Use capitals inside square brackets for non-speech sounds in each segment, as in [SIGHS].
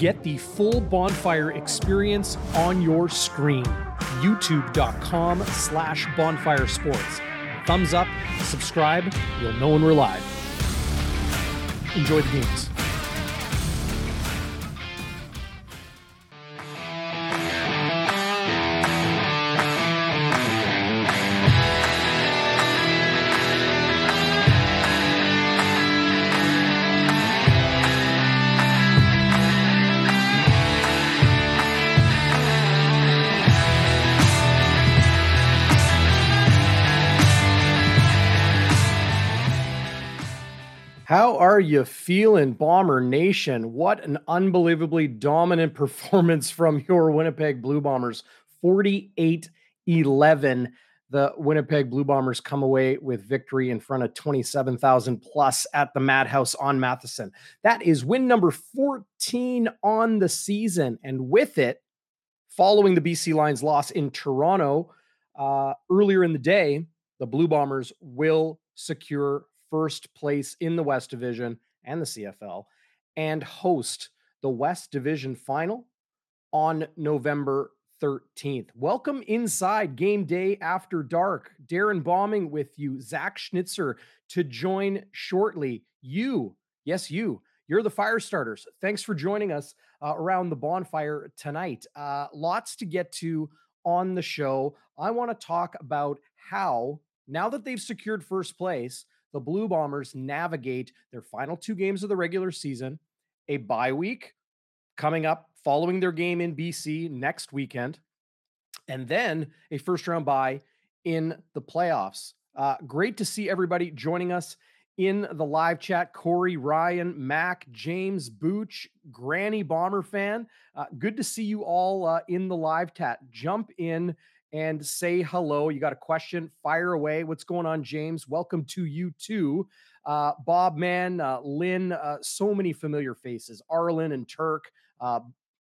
Get the full bonfire experience on your screen. YouTube.com slash bonfire sports. Thumbs up, subscribe, you'll know when we're live. Enjoy the games. Are you feeling, Bomber Nation? What an unbelievably dominant [LAUGHS] performance from your Winnipeg Blue Bombers. 48 11. The Winnipeg Blue Bombers come away with victory in front of 27,000 plus at the Madhouse on Matheson. That is win number 14 on the season. And with it, following the BC Lions loss in Toronto uh, earlier in the day, the Blue Bombers will secure first place in the West Division and the CFL and host the West Division final on November 13th. Welcome inside game day after dark. Darren Bombing with you, Zach Schnitzer to join shortly. You, yes, you, you're the fire starters. Thanks for joining us uh, around the bonfire tonight. Uh, lots to get to on the show. I want to talk about how, now that they've secured first place, the Blue Bombers navigate their final two games of the regular season, a bye week coming up following their game in BC next weekend, and then a first round bye in the playoffs. Uh, great to see everybody joining us in the live chat. Corey, Ryan, Mac, James, Booch, Granny Bomber fan. Uh, good to see you all uh, in the live chat. Jump in and say hello. You got a question? Fire away. What's going on, James? Welcome to you too. Uh, Bob Man, uh, Lynn, uh, so many familiar faces. Arlen and Turk. Uh,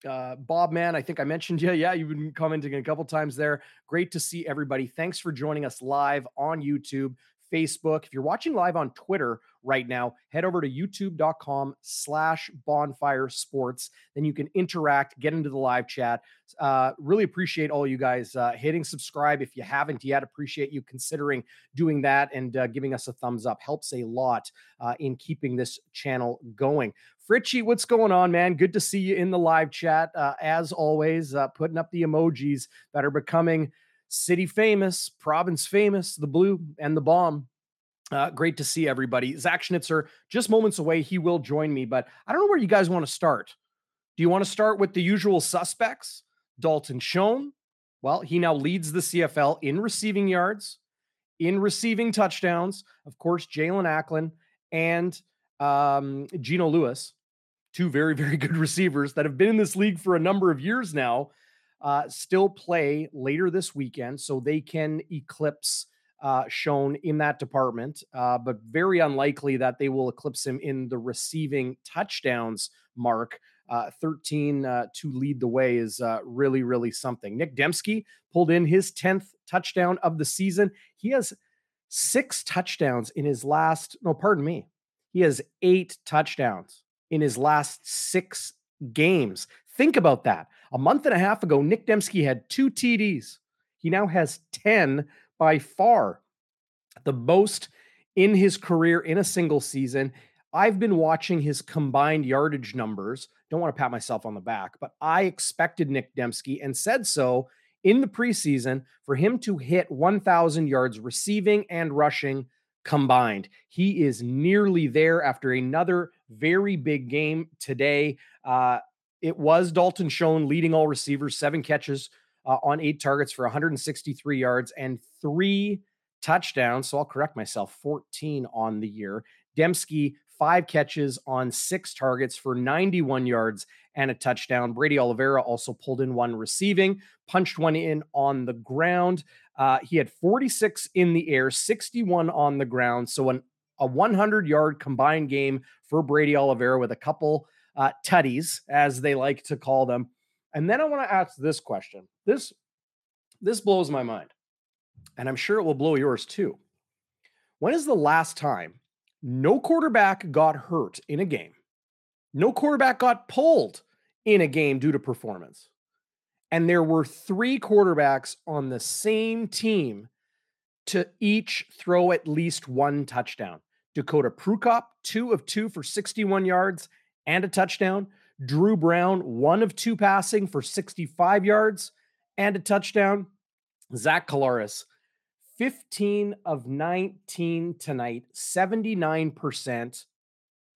uh, Bob Man, I think I mentioned you. [LAUGHS] Yeah, you've been commenting a couple times there. Great to see everybody. Thanks for joining us live on YouTube. Facebook. If you're watching live on Twitter right now, head over to youtube.com slash bonfire sports. Then you can interact, get into the live chat. Uh, really appreciate all you guys uh, hitting subscribe. If you haven't yet, appreciate you considering doing that and uh, giving us a thumbs up. Helps a lot uh, in keeping this channel going. Fritchie, what's going on, man? Good to see you in the live chat. Uh, as always, uh, putting up the emojis that are becoming – city famous, province famous, the blue and the bomb. Uh, great to see everybody. Zach Schnitzer, just moments away. He will join me, but I don't know where you guys want to start. Do you want to start with the usual suspects? Dalton Schoen. Well, he now leads the CFL in receiving yards, in receiving touchdowns. Of course, Jalen Acklin and um, Geno Lewis, two very, [LAUGHS] very good receivers that have been in this league for a number of years now uh, still play later this weekend, so they can eclipse uh, Schoen in that department, uh, but very unlikely that they will eclipse him in the receiving touchdowns mark. Uh, 13 uh, to lead the way is uh, really, really something. Nick Demski pulled in his 10th touchdown of the season. He has six touchdowns in his last, no, pardon me. He has eight touchdowns in his last six games. Think about that. A month and a half ago, Nick Demski had two TDs. He now has 10 by far, the most in his career in a single season. I've been watching his combined yardage numbers. Don't want to pat myself on the back, but I expected Nick Demski and said so in the preseason for him to hit 1,000 yards receiving and rushing combined. He is nearly there after another very big game today. Uh, it was Dalton Schoen leading all receivers, seven catches uh, on eight targets for 163 yards and three touchdowns. So I'll correct myself 14 on the year. Demski, five catches on six targets for 91 yards and a touchdown. Brady Oliveira also pulled in one receiving, punched one in on the ground. Uh, he had 46 in the air, 61 on the ground. So an, a 100 yard combined game for Brady Oliveira with a couple uh, tutties, as they like to call them. And then I want to ask this question. This this blows my mind, and I'm sure it will blow yours too. When is the last time no quarterback got hurt in a game? No quarterback got pulled in a game due to performance. And there were three quarterbacks on the same team to each throw at least one touchdown. Dakota Prukop, two of two for 61 yards and a touchdown. Drew Brown, one of two passing for 65 yards and a touchdown. Zach Collaros, 15 of 19 tonight, 79%,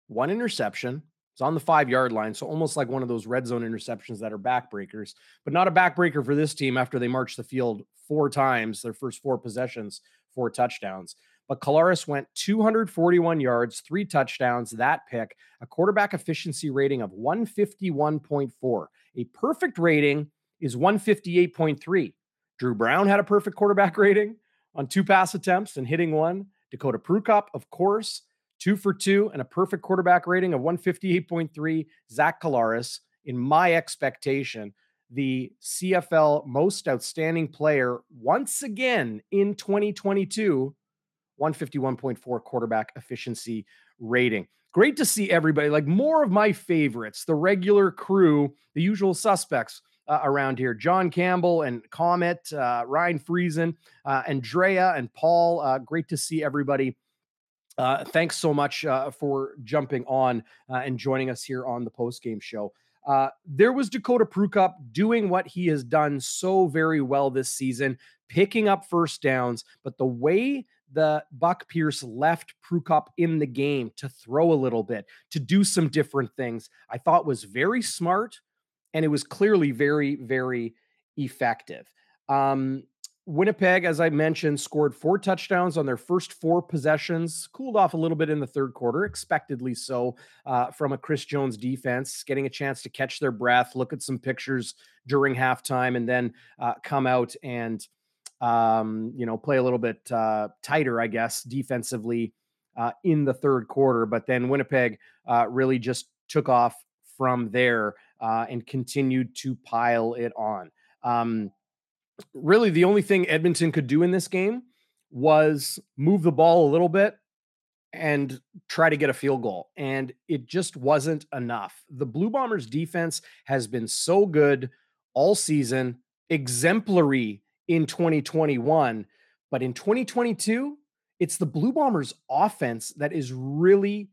one interception. It's on the five yard line. So almost like one of those red zone interceptions that are backbreakers, but not a backbreaker for this team after they marched the field four times, their first four possessions, four touchdowns. But Collaros went 241 yards, three touchdowns, that pick, a quarterback efficiency rating of 151.4. A perfect rating is 158.3. Drew Brown had a perfect quarterback [LAUGHS] rating on two pass attempts and hitting one. Dakota Prukop, of course, two for two and a perfect quarterback rating of 158.3. Zach Collaros, in my expectation, the CFL most outstanding player once again in 2022, 151.4 quarterback efficiency rating. Great to see everybody, like more of my favorites, the regular crew, the usual suspects uh, around here. John Campbell and Comet, uh, Ryan Friesen, uh, Andrea and Paul. Uh, great to see everybody. Uh, thanks so much uh, for jumping on and joining us here on the post game show. there was Dakota Prukop doing what he has done so very well this season, picking up first downs. But the way the Buck Pierce left Prukop in the game to throw a little bit, to do some different things, I thought was very smart and it was clearly very, very effective. Um, Winnipeg, as I mentioned, scored four touchdowns on their first four possessions, cooled off a little bit in the third quarter, expectedly so, uh, from a Chris Jones defense, getting a chance to catch their breath, look at some pictures during halftime, and then uh, come out and, um, you know, play a little bit uh, tighter, I guess, defensively uh, in the third quarter. But then Winnipeg uh, really just took off from there uh, and continued to pile it on. Um, really, the only thing Edmonton could do in this game was move the ball a little bit and try to get a field goal. And it just wasn't enough. The Blue Bombers defense has been so good all season, exemplary in 2021. But in 2022, it's the Blue Bombers offense that is really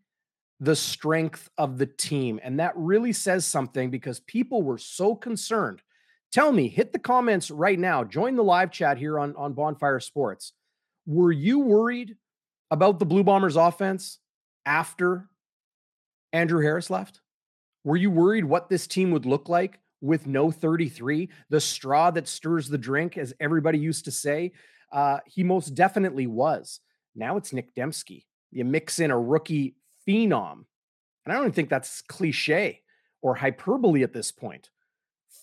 the strength of the team. And that really says something because people were so concerned. Tell me, hit the comments right now. Join the live chat here on, on Bonfire Sports. Were you worried about the Blue Bombers offense after Andrew Harris left? Were you worried what this team would look like with no 33? The straw that stirs the drink, as everybody used to say. Uh, he most definitely was. Now it's Nick Demski. You mix in a rookie phenom. And I don't even think that's cliche or hyperbole at this point.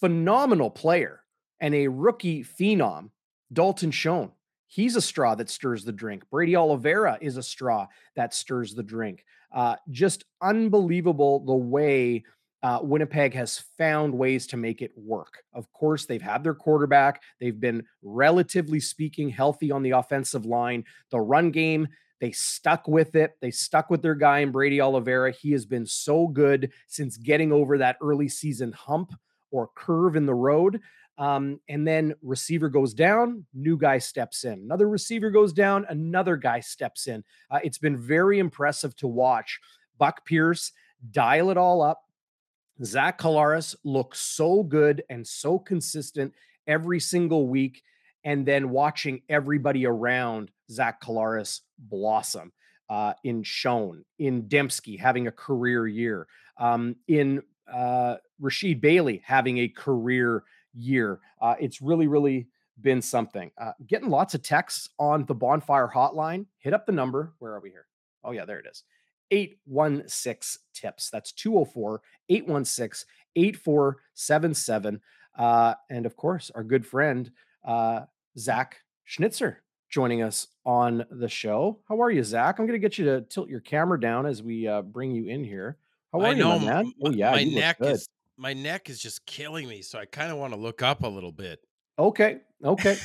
Phenomenal player and a rookie phenom, Dalton Schoen. He's a straw that stirs the drink. Brady Oliveira is a straw that stirs the drink. Uh, just unbelievable the way uh, Winnipeg has found ways to make it work. Of course, they've had their quarterback. They've been, relatively speaking, healthy on the offensive line. The run game they stuck with it. They stuck with their guy in Brady Oliveira. He has been so good since getting over that early season hump or curve in the road. Um, and then receiver goes down, new guy steps in. Another receiver goes down, another guy steps in. Uh, it's been very impressive to watch Buck Pierce dial it all up. Zach Collaros looks so good and so consistent every single week and then watching everybody around Zach Collaros blossom. Uh, in Schoen, in Demski having a career year, um, in uh, Rasheed Bailey having a career year. Uh, it's really, really been something. Uh, getting lots of texts on the bonfire hotline. Hit up the number. Where are we here? Oh, yeah, there it is. 816 tips. That's 204 816 8477. Uh, and of course, our good friend, uh, Zach Schnitzer joining us on the show. How are you, Zach? I'm going to get you to tilt your camera down as we uh, bring you in here. How are I you, man? Oh yeah, my neck is my neck is just killing me, so I kind of want to look up a little bit. Okay, okay,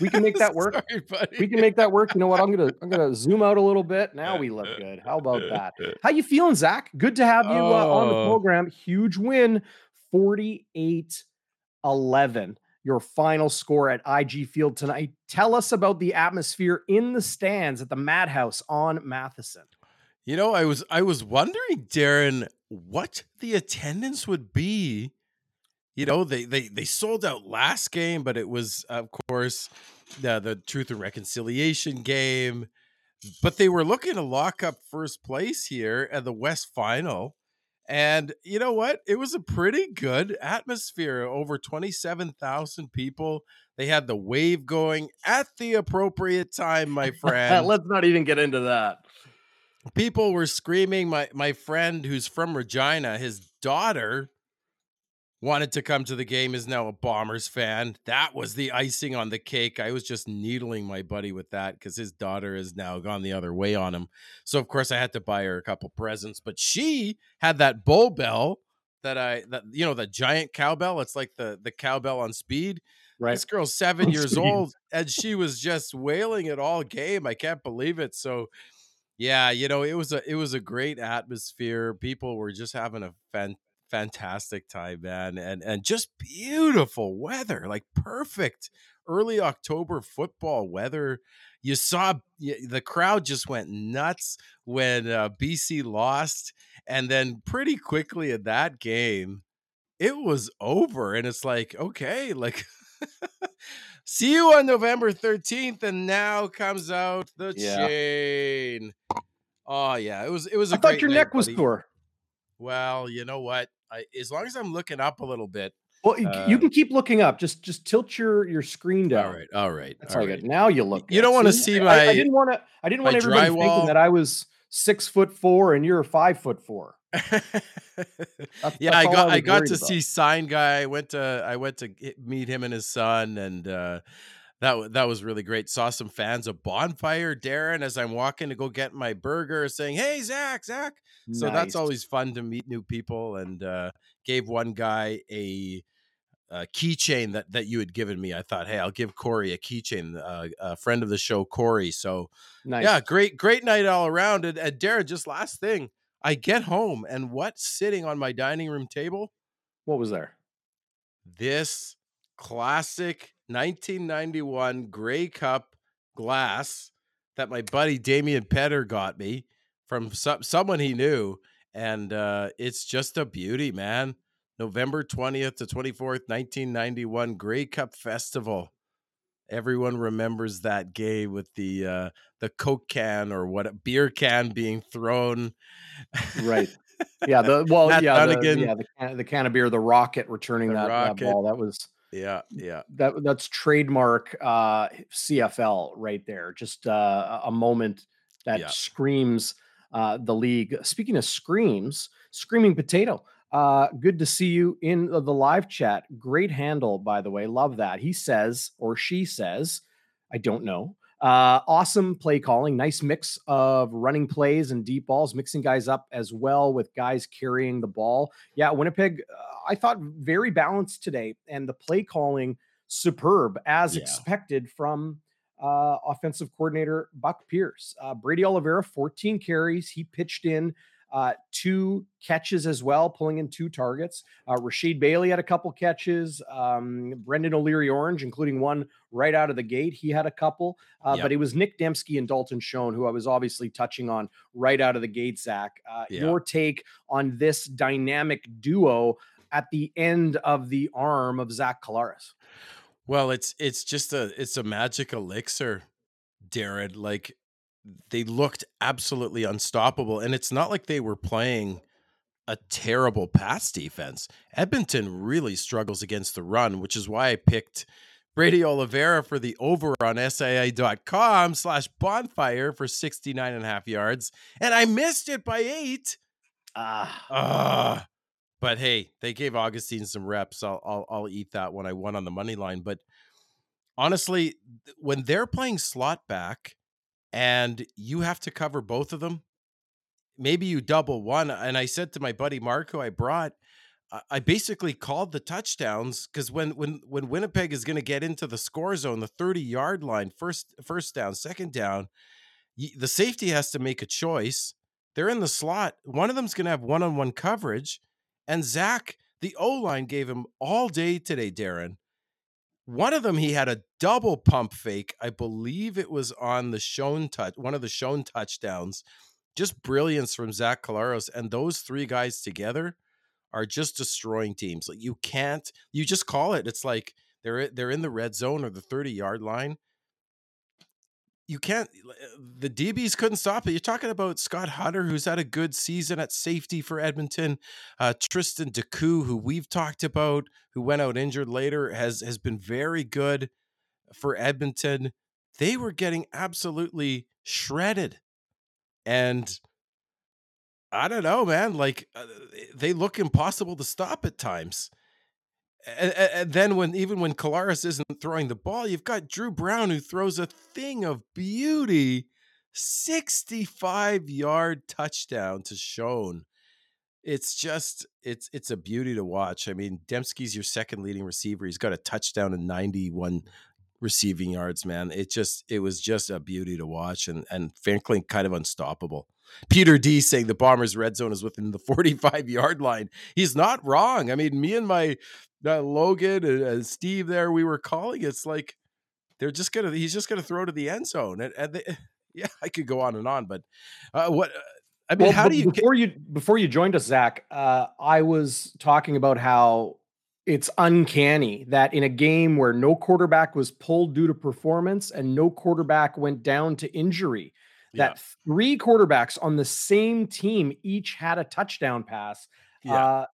we can make [LAUGHS] that work. Sorry, we can make that work. You know what? I'm gonna I'm gonna zoom out a little bit. Now we look good. How about [LAUGHS] that? How you feeling, Zach? Good to have you uh, on the oh. program. Huge win 48 11 your final score at IG Field tonight. Tell us about the atmosphere in the stands at the Madhouse on Matheson. You know, I was I was wondering, Darren, what the attendance would be. You know, they they they sold out last game, but it was of course the the Truth and Reconciliation game. But they were looking to lock up first place here at the West Final. And you know what? It was a pretty good atmosphere. Over 27,000 people. They had the wave going at the appropriate time, my [LAUGHS] friend. Let's not even get into that. People were screaming. My my friend who's from Regina, his daughter wanted to come to the game is now a bombers fan. That was the icing on the cake. I was just needling my buddy with that because his daughter has now gone the other way on him. So of course i had to buy her a couple presents but she had that bull bell that i that you know the giant cowbell. It's like the the cowbell on speed. Right. This girl's seven years speed. old and she was just wailing it all game. I can't believe it. So yeah you know it was a it was a great atmosphere. People were just having a fan fantastic time, man, and and just beautiful weather, like perfect early October football weather. You saw the crowd just went nuts when uh, BC lost, and then pretty quickly in that game, it was over, and it's like okay, like. [LAUGHS] See you on November 13th, and now comes out the yeah. chain. Oh yeah, it was it was. I thought your night, neck was buddy. sore. Well, you know what? I, as long as I'm looking up a little bit. Well, uh, you can keep looking up. Just just tilt your your screen down. All right, all right. That's all, all right. good. Now you look. You good. don't want to see, my. I, I, didn't want to. I didn't want everybody drywall. thinking that I was six foot four and you're five foot four. [LAUGHS] that's, yeah, that's I got I, I got to about. see sign guy. I went to I went to meet him and his son, and uh, that that was really great. Saw some fans of Bonfire, Darren, as I'm walking to go get my burger, saying, "Hey, Zach, Zach." Nice. So that's always fun to meet new people. And uh, gave one guy a, a keychain that that you had given me. I thought, hey, I'll give Corey a keychain. Uh, a friend of the show, Corey. So nice. yeah, great great night all around. And, and Darren, just last thing, I get home and what's sitting on my dining room table? What was there? This classic 1991 Grey Cup glass that my buddy Damian Petter got me from some, someone he knew. And uh, it's just a beauty, man. November 20th to 24th, 1991 Grey Cup Festival. Everyone remembers that game with the uh, the Coke can or what a beer can being thrown. Right. Yeah. The [LAUGHS] well, yeah, the, yeah, the can, the can of beer, the rocket returning that, rocket. that ball. That was yeah, yeah. That that's trademark uh, CFL right there. Just uh, a moment that yeah. screams uh, the league. Speaking of screams, screaming potato. Uh, good to see you in the live chat. Great handle, by the way. Love that. He says, or she says, I don't know. Uh, awesome play calling. Nice mix of running plays and deep balls, mixing guys up as well with guys carrying the ball. Yeah, Winnipeg, uh, I thought very balanced today, and the play calling superb as yeah. expected from uh, offensive coordinator Buck Pierce. Uh, Brady Oliveira, 14 carries. He pitched in uh, two catches as well, pulling in two targets. Uh, Rasheed Bailey had a couple catches. Um, Brendan O'Leary Orange, including one right out of the gate, he had a couple. Uh, yep. But it was Nick Demski and Dalton Schoen, who I was obviously touching on right out of the gate, Zach. Uh, yeah. Your take on this dynamic duo at the end of the arm of Zach Collaros? Well, it's it's just a it's a magic elixir, Darren. Like they looked absolutely unstoppable. And it's not like they were playing a terrible pass defense. Edmonton really struggles against the run, which is why I picked Brady Oliveira for the over on SIA.com slash bonfire for 69 and a half yards. And I missed it by eight. Ah. Uh, but hey, they gave Augustine some reps. I'll, I'll I'll eat that when I won on the money line. But honestly, when they're playing slot back, and you have to cover both of them. Maybe you double one. And I said to my buddy Mark, who I brought, I basically called the touchdowns because when when when Winnipeg is going to get into the score zone, the thirty yard line, first first down, second down, the safety has to make a choice. They're in the slot. One of them's going to have one on one coverage, and Zach, The O line gave him all day today, Darren. One of them, he had a double pump fake. I believe it was on the Schoen touch, one of the Schoen touchdowns. Just brilliance from Zach Collaros. And those three guys together are just destroying teams. Like you can't, you just call it. It's like they're they're in the red zone or the 30 yard line you can't uh, the DBs couldn't stop it. You're talking about Scott Hutter, who's had a good season at safety for Edmonton. Uh, Tristan Deku, who we've talked about, who went out injured later, has has been very good for Edmonton. They were getting absolutely shredded, and I don't know, man. Like uh, they look impossible to stop at times and, and, then when even when Collaros isn't throwing the ball, you've got Drew Brown who throws a thing of beauty, 65 yard touchdown to Schoen. It's just it's it's a beauty to watch. I mean, Demski's your second leading receiver. He's got a touchdown and 91 receiving yards, man. It just it was just a beauty to watch and and Franklin kind of unstoppable. Peter D saying the Bombers red zone is within the [LAUGHS] 45 yard line. He's not wrong. I mean, me and my uh, Logan and, and, Steve there, we were calling. It's like they're just gonna. He's just gonna throw to the end zone, and, and they, [LAUGHS] yeah, I could go on and on, but uh, what? Uh, I mean, well, how do you before you before you joined us, Zach? Uh, I was talking about how it's uncanny that in a game where no quarterback was pulled due to performance and no quarterback went down to injury, that yeah. three quarterbacks on the same team each had a touchdown pass. Yeah. Uh,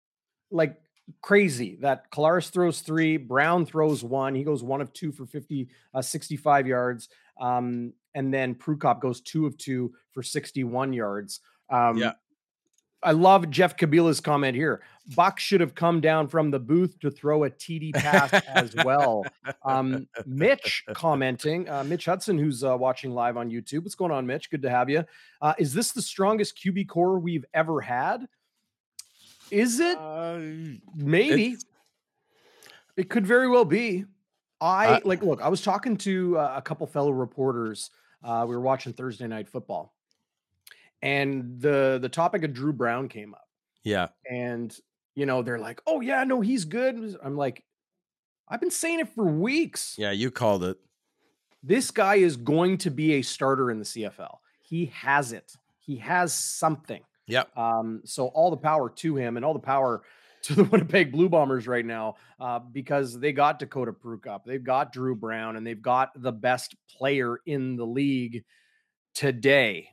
like crazy that Collaros throws three, Brown throws one. He goes one of two for 50, uh, 65 yards. Um, and then Prukop goes two of two for 61 yards. Um, yeah. I love Jeff Kabila's comment here. Buck should have come down from the booth to throw a TD pass as well. Um, Mitch commenting, uh, Mitch Hudson, who's uh, watching live on YouTube. What's going on, Mitch? Good to have you. Uh, is this the strongest QB corps we've ever had? Is it? Uh, Maybe. It could very well be. I like look, I was talking to uh, a couple fellow reporters. Uh, we were watching Thursday night football. And the the topic of Drew Brown came up. Yeah. And you know, they're like, "Oh yeah, no, he's good." I'm like, "I've been saying it for weeks." Yeah, you called it. This guy is going to be a starter in the CFL. He has it. He has something. Yep. Um, so all the power to him and all the power [LAUGHS] to the Winnipeg Blue Bombers right now uh, because they got Dakota Prukop, they've got Drew Brown, and they've got the best player in the league today,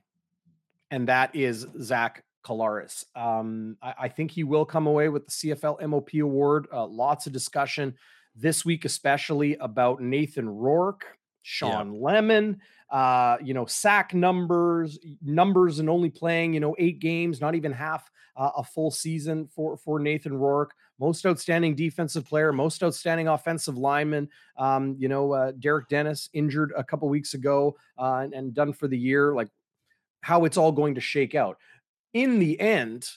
and that is Zach Collaros. Um, I, I, think he will come away with the CFL MOP award. Uh, lots of discussion this week, especially about Nathan Rourke, Shawn yeah. Lemon, uh, you know, sack numbers, numbers, and only playing, you know, eight games, not even half uh, a full season for for Nathan Rourke. Most outstanding defensive player, most outstanding offensive lineman. Um, you know, uh, Derek Dennis injured a couple weeks ago uh, and, and done for the year. Like how it's all going to shake out. In the end,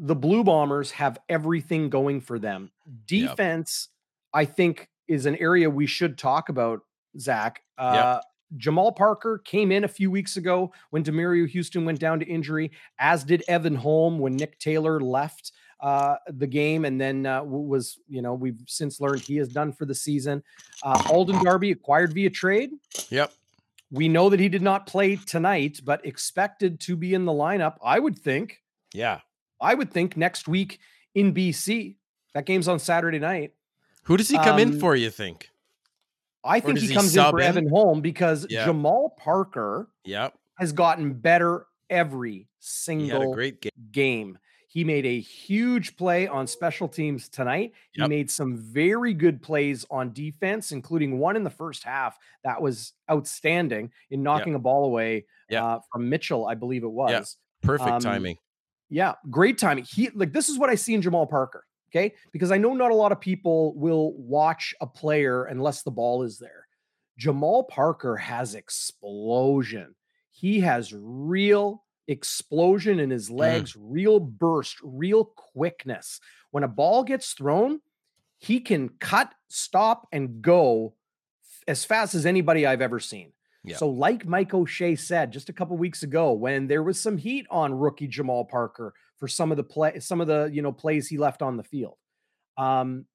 the Blue Bombers have everything going for them. Defense, yep. I think, is an area we should talk about, Zach. Uh, yep. Jamal Parker came in a few weeks ago when Demerio Houston went down to injury, as did Evan Holm when Nick Taylor left uh, the game and then uh, was, you know, we've since learned he is done for the season. Uh, Alden Darby acquired via trade. Yep. We know that he did not play tonight, but expected to be in the lineup, I would think. Yeah. I would think next week in BC. That game's on Saturday night. Who does he come um, in for, you think? I think he comes in for in? Evan Holm because. Jamal Parker yep. has gotten better every single game. game. He made a huge play on special teams tonight. Yep. He made some very good plays on defense, including one in the first half that was outstanding in knocking yep. a ball away yep. uh, from Mitchell, I believe it was. Perfect um, timing. Yeah, great timing. He like this is what I see in Jamal Parker. Okay. Because I know not a lot of people will watch a player unless the ball is there. Jamal Parker has explosion. He has real explosion in his mm. legs, mm. real burst, real quickness. When a ball gets thrown, he can cut, stop, and go as fast as anybody I've ever seen. Yeah. So, like Mike O'Shea said just a couple weeks ago, when there was some heat on rookie Jamal Parker for some of the play, some of the you know plays he left on the field. Um,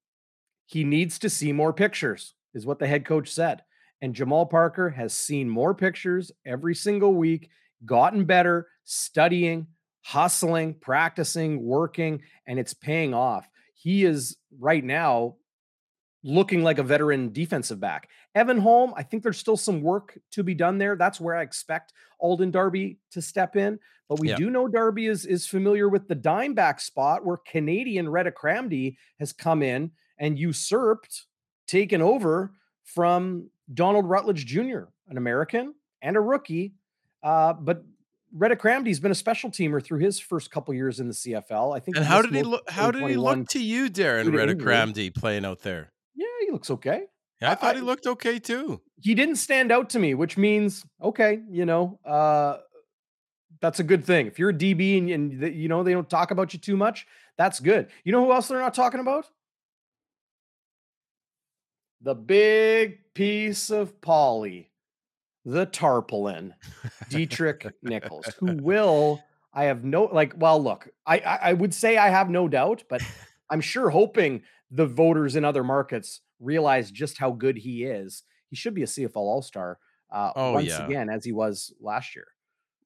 he needs to see more pictures, is what the head coach said. And Jamal Parker has seen more pictures every single week, gotten better, studying, hustling, practicing, working, and it's paying off. He is right now looking like a veteran defensive back. Evan Holm, I think there's still some work to be done there. That's where I expect Alden Darby to step in. But we yeah. do know Darby is, is familiar with the dime back spot where Canadian Redha Kramdi has come in and usurped, taken over from Donald Rutledge Jr., an American and a rookie. Uh, but Redha Kramdi's been a special teamer through his first couple years in the CFL. I think. And how did he look? How did he look to you, Darren Redha Kramdi, playing out there? Yeah, he looks okay. Yeah, I thought I, he looked okay too. He didn't stand out to me, which means okay, you know, uh, that's a good thing. If you're a DB and, and you know they don't talk about you too much, that's good. You know who else they're not talking about? The big piece of poly the tarpaulin, Deatrick Nichols, who [LAUGHS] will, I have no, like, well, look, I, I, I would say I have no doubt, but [LAUGHS] I'm sure hoping the voters in other markets realize just how good he is. He should be a CFL All Star uh, oh, once yeah. again, as he was last year.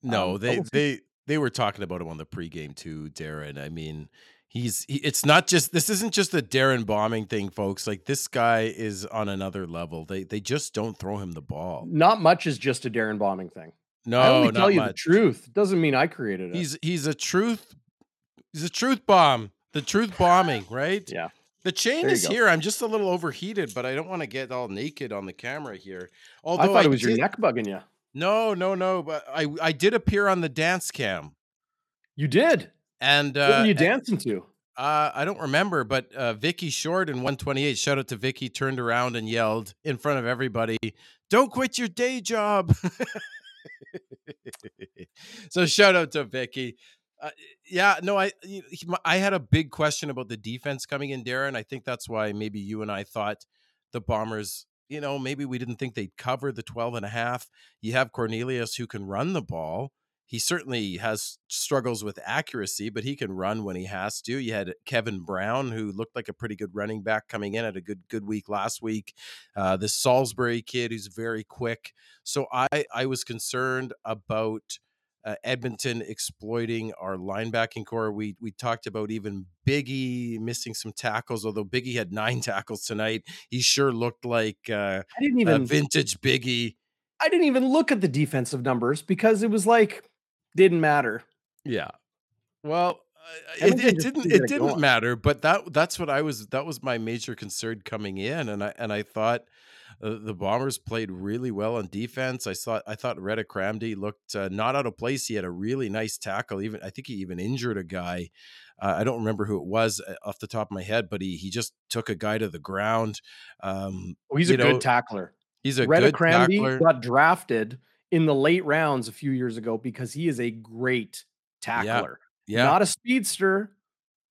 No, um, they, they, they were talking about him on the pregame too, Darren. I mean, he's he, it's not just this isn't just a Darren bombing thing, folks. Like this guy is on another level. They they just don't throw him the ball. Not much is just a Darren bombing thing. No, I only tell you much. the truth. Doesn't mean I created it. He's he's a truth. He's a truth bomb. The truth bombing, [LAUGHS] right? yeah. The chain is here. I'm just a little overheated, but I don't want to get all naked on the camera here. Although I thought I it was did, your neck bugging you. No, no, no. But I I did appear on the dance cam. You did. And uh, what were you dancing to? Uh, I don't remember, but uh, Vicky Short in 128, shout out to Vicky, turned around and yelled in front of everybody, "Don't quit your day job." [LAUGHS] so shout out to Vicky. Uh, yeah, no, I I had a big question about the defense coming in, Darren. I think that's why maybe you and I thought the Bombers, you know, maybe we didn't think they'd cover the 12 and a half. You have Cornelius who can run the ball he certainly has struggles with accuracy, but he can run when he has to. You had Kevin Brown, who looked like a pretty good running back coming in at a good good week last week. Uh, this Salisbury kid who's very quick. So I I was concerned about uh, Edmonton exploiting our linebacking corps. We we talked about even Biggie missing some tackles, although Biggie had nine [LAUGHS] tackles tonight. He sure looked like uh, I didn't even vintage Biggie. I didn't even look at the defensive numbers because it was like didn't matter. Yeah. Well, it, it didn't it didn't matter, but that that's what I was that was my major concern coming in and I and I thought uh, the Bombers played really well on defense. I thought I thought Redha Kramdi looked uh, not out of place. He had a really nice tackle. Even I think he even injured a guy. Uh, I don't remember who it was uh, off the top of my head, but he he just took a guy to the ground. Um, oh, he's a know, good tackler. He's a Redha good Kramdi tackler. got drafted in the late rounds a few years ago because he is a great tackler. Yeah. yeah. Not a speedster,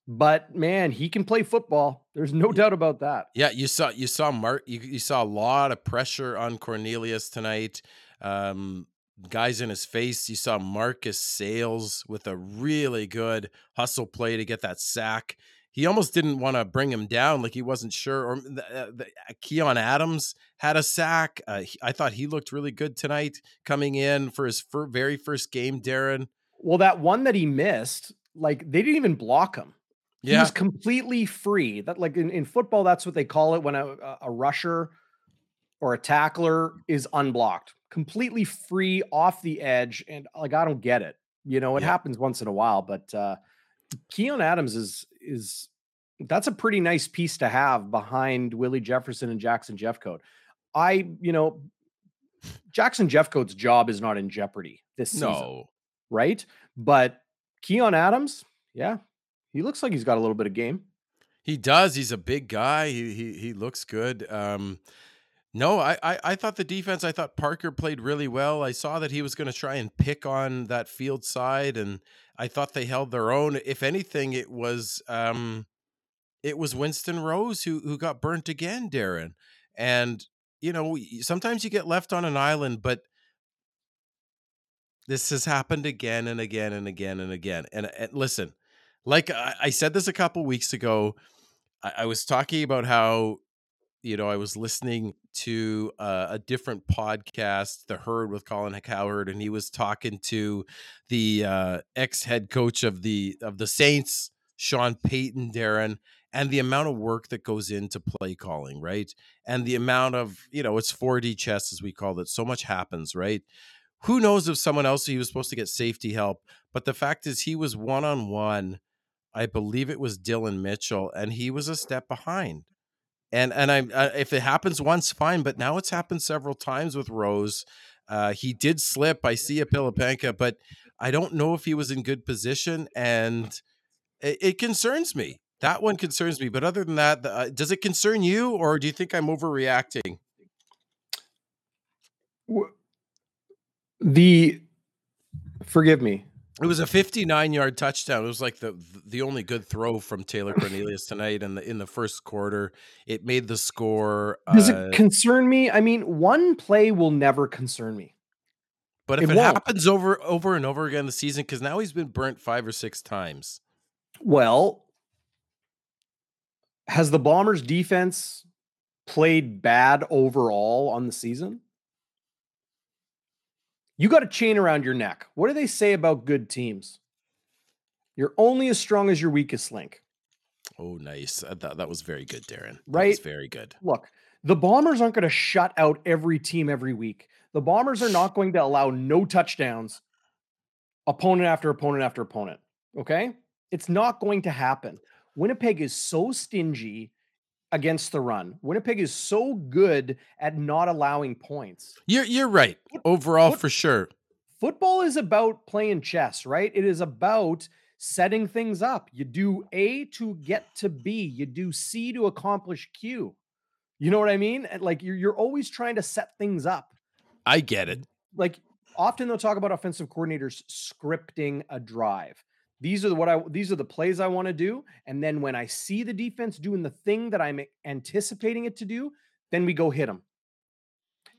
but man, he can play football. There's no doubt about that. Yeah, you saw you saw Mark you, you saw a lot of pressure on Cornelius tonight. Um, guys in his face. You saw Marcus Sayles with a really good hustle play to get that sack he almost didn't want to bring him down, like he wasn't sure. Or the, uh, the, uh, Keon Adams had a sack. Uh, he, I thought he looked really good tonight, coming in for his fir- very first game. Darren. Well, that one that he missed, like they didn't even block him. He yeah. was completely free. That like in, in football, that's what they call it when a, a rusher or a tackler is unblocked, completely free off the edge. And like I don't get it. You know, it yeah. happens once in a while, but uh Keon Adams is is that's a pretty nice piece to have behind Willie Jefferson and Jackson Jeffcoat. I, you know, Jackson Jeffcoat's job is not in jeopardy this season. No. Right? But Keon Adams, yeah, he looks like he's got a little bit of game. He does. He's a big guy. He he he looks good. Um no, I, I, I thought the defense. I thought Parker played really well. I saw that he was going to try and pick on that field side, and I thought they held their own. If anything, it was um, it was Winston Rose who who got burnt again, Darren. And you know, sometimes you get left on an island, but this has happened again and again and again and again. And, and listen, like I, I said this a couple weeks ago, I, I was talking about how you know, I was listening to uh, a different podcast, The Herd with Colin Cowherd, and he was talking to the uh, ex head coach of the of the Saints, Sean Payton, Darren, and the amount of work that goes into play calling, right? And the amount of you know, it's 4D chess as we call it. So much happens, right? Who knows if someone else he was supposed to get safety help, but the fact is he was one on one. I believe it was Dillon Mitchell, and he was a step behind and and I uh, if it happens once, fine. But now it's happened several times with Rose. Uh, he did slip. I see a Pilipenka, but I don't know if he was in good position, and it, it concerns me. That one concerns me. But other than that, uh, does it concern you, or do you think I'm overreacting? The forgive me. It was a 59 yard touchdown. It was like the the only good throw from Taylor [SIGHS] Cornelius tonight in the in the first quarter. It made the score. Does uh, it concern me? I mean, one play will never concern me. But if it, it happens over over and over again the season, because now he's been burnt five or six times. Well, has the Bombers defense played bad overall on the season? You got a chain around your neck. What do they say about good teams? You're only as strong as your weakest link. Oh, nice. Uh, that, that was very good, Darren. right? very good. Look, the Bombers aren't going to shut out every team every week. The Bombers are not going to allow no touchdowns, opponent after opponent after opponent. Okay? It's not going to happen. Winnipeg is so stingy against the run. Winnipeg is so good at not allowing points. You're you're right. Overall Foot, for sure. Football is about playing chess, right? It is about setting things up. You do A to get to B. You do C to accomplish Q. You know what I mean? Like you're you're always trying to set things up. I get it. Like often they'll talk about offensive coordinators scripting a drive these are the what I these are the plays I want to do. And then when I see the defense doing the thing that I'm anticipating it to do, then we go hit them.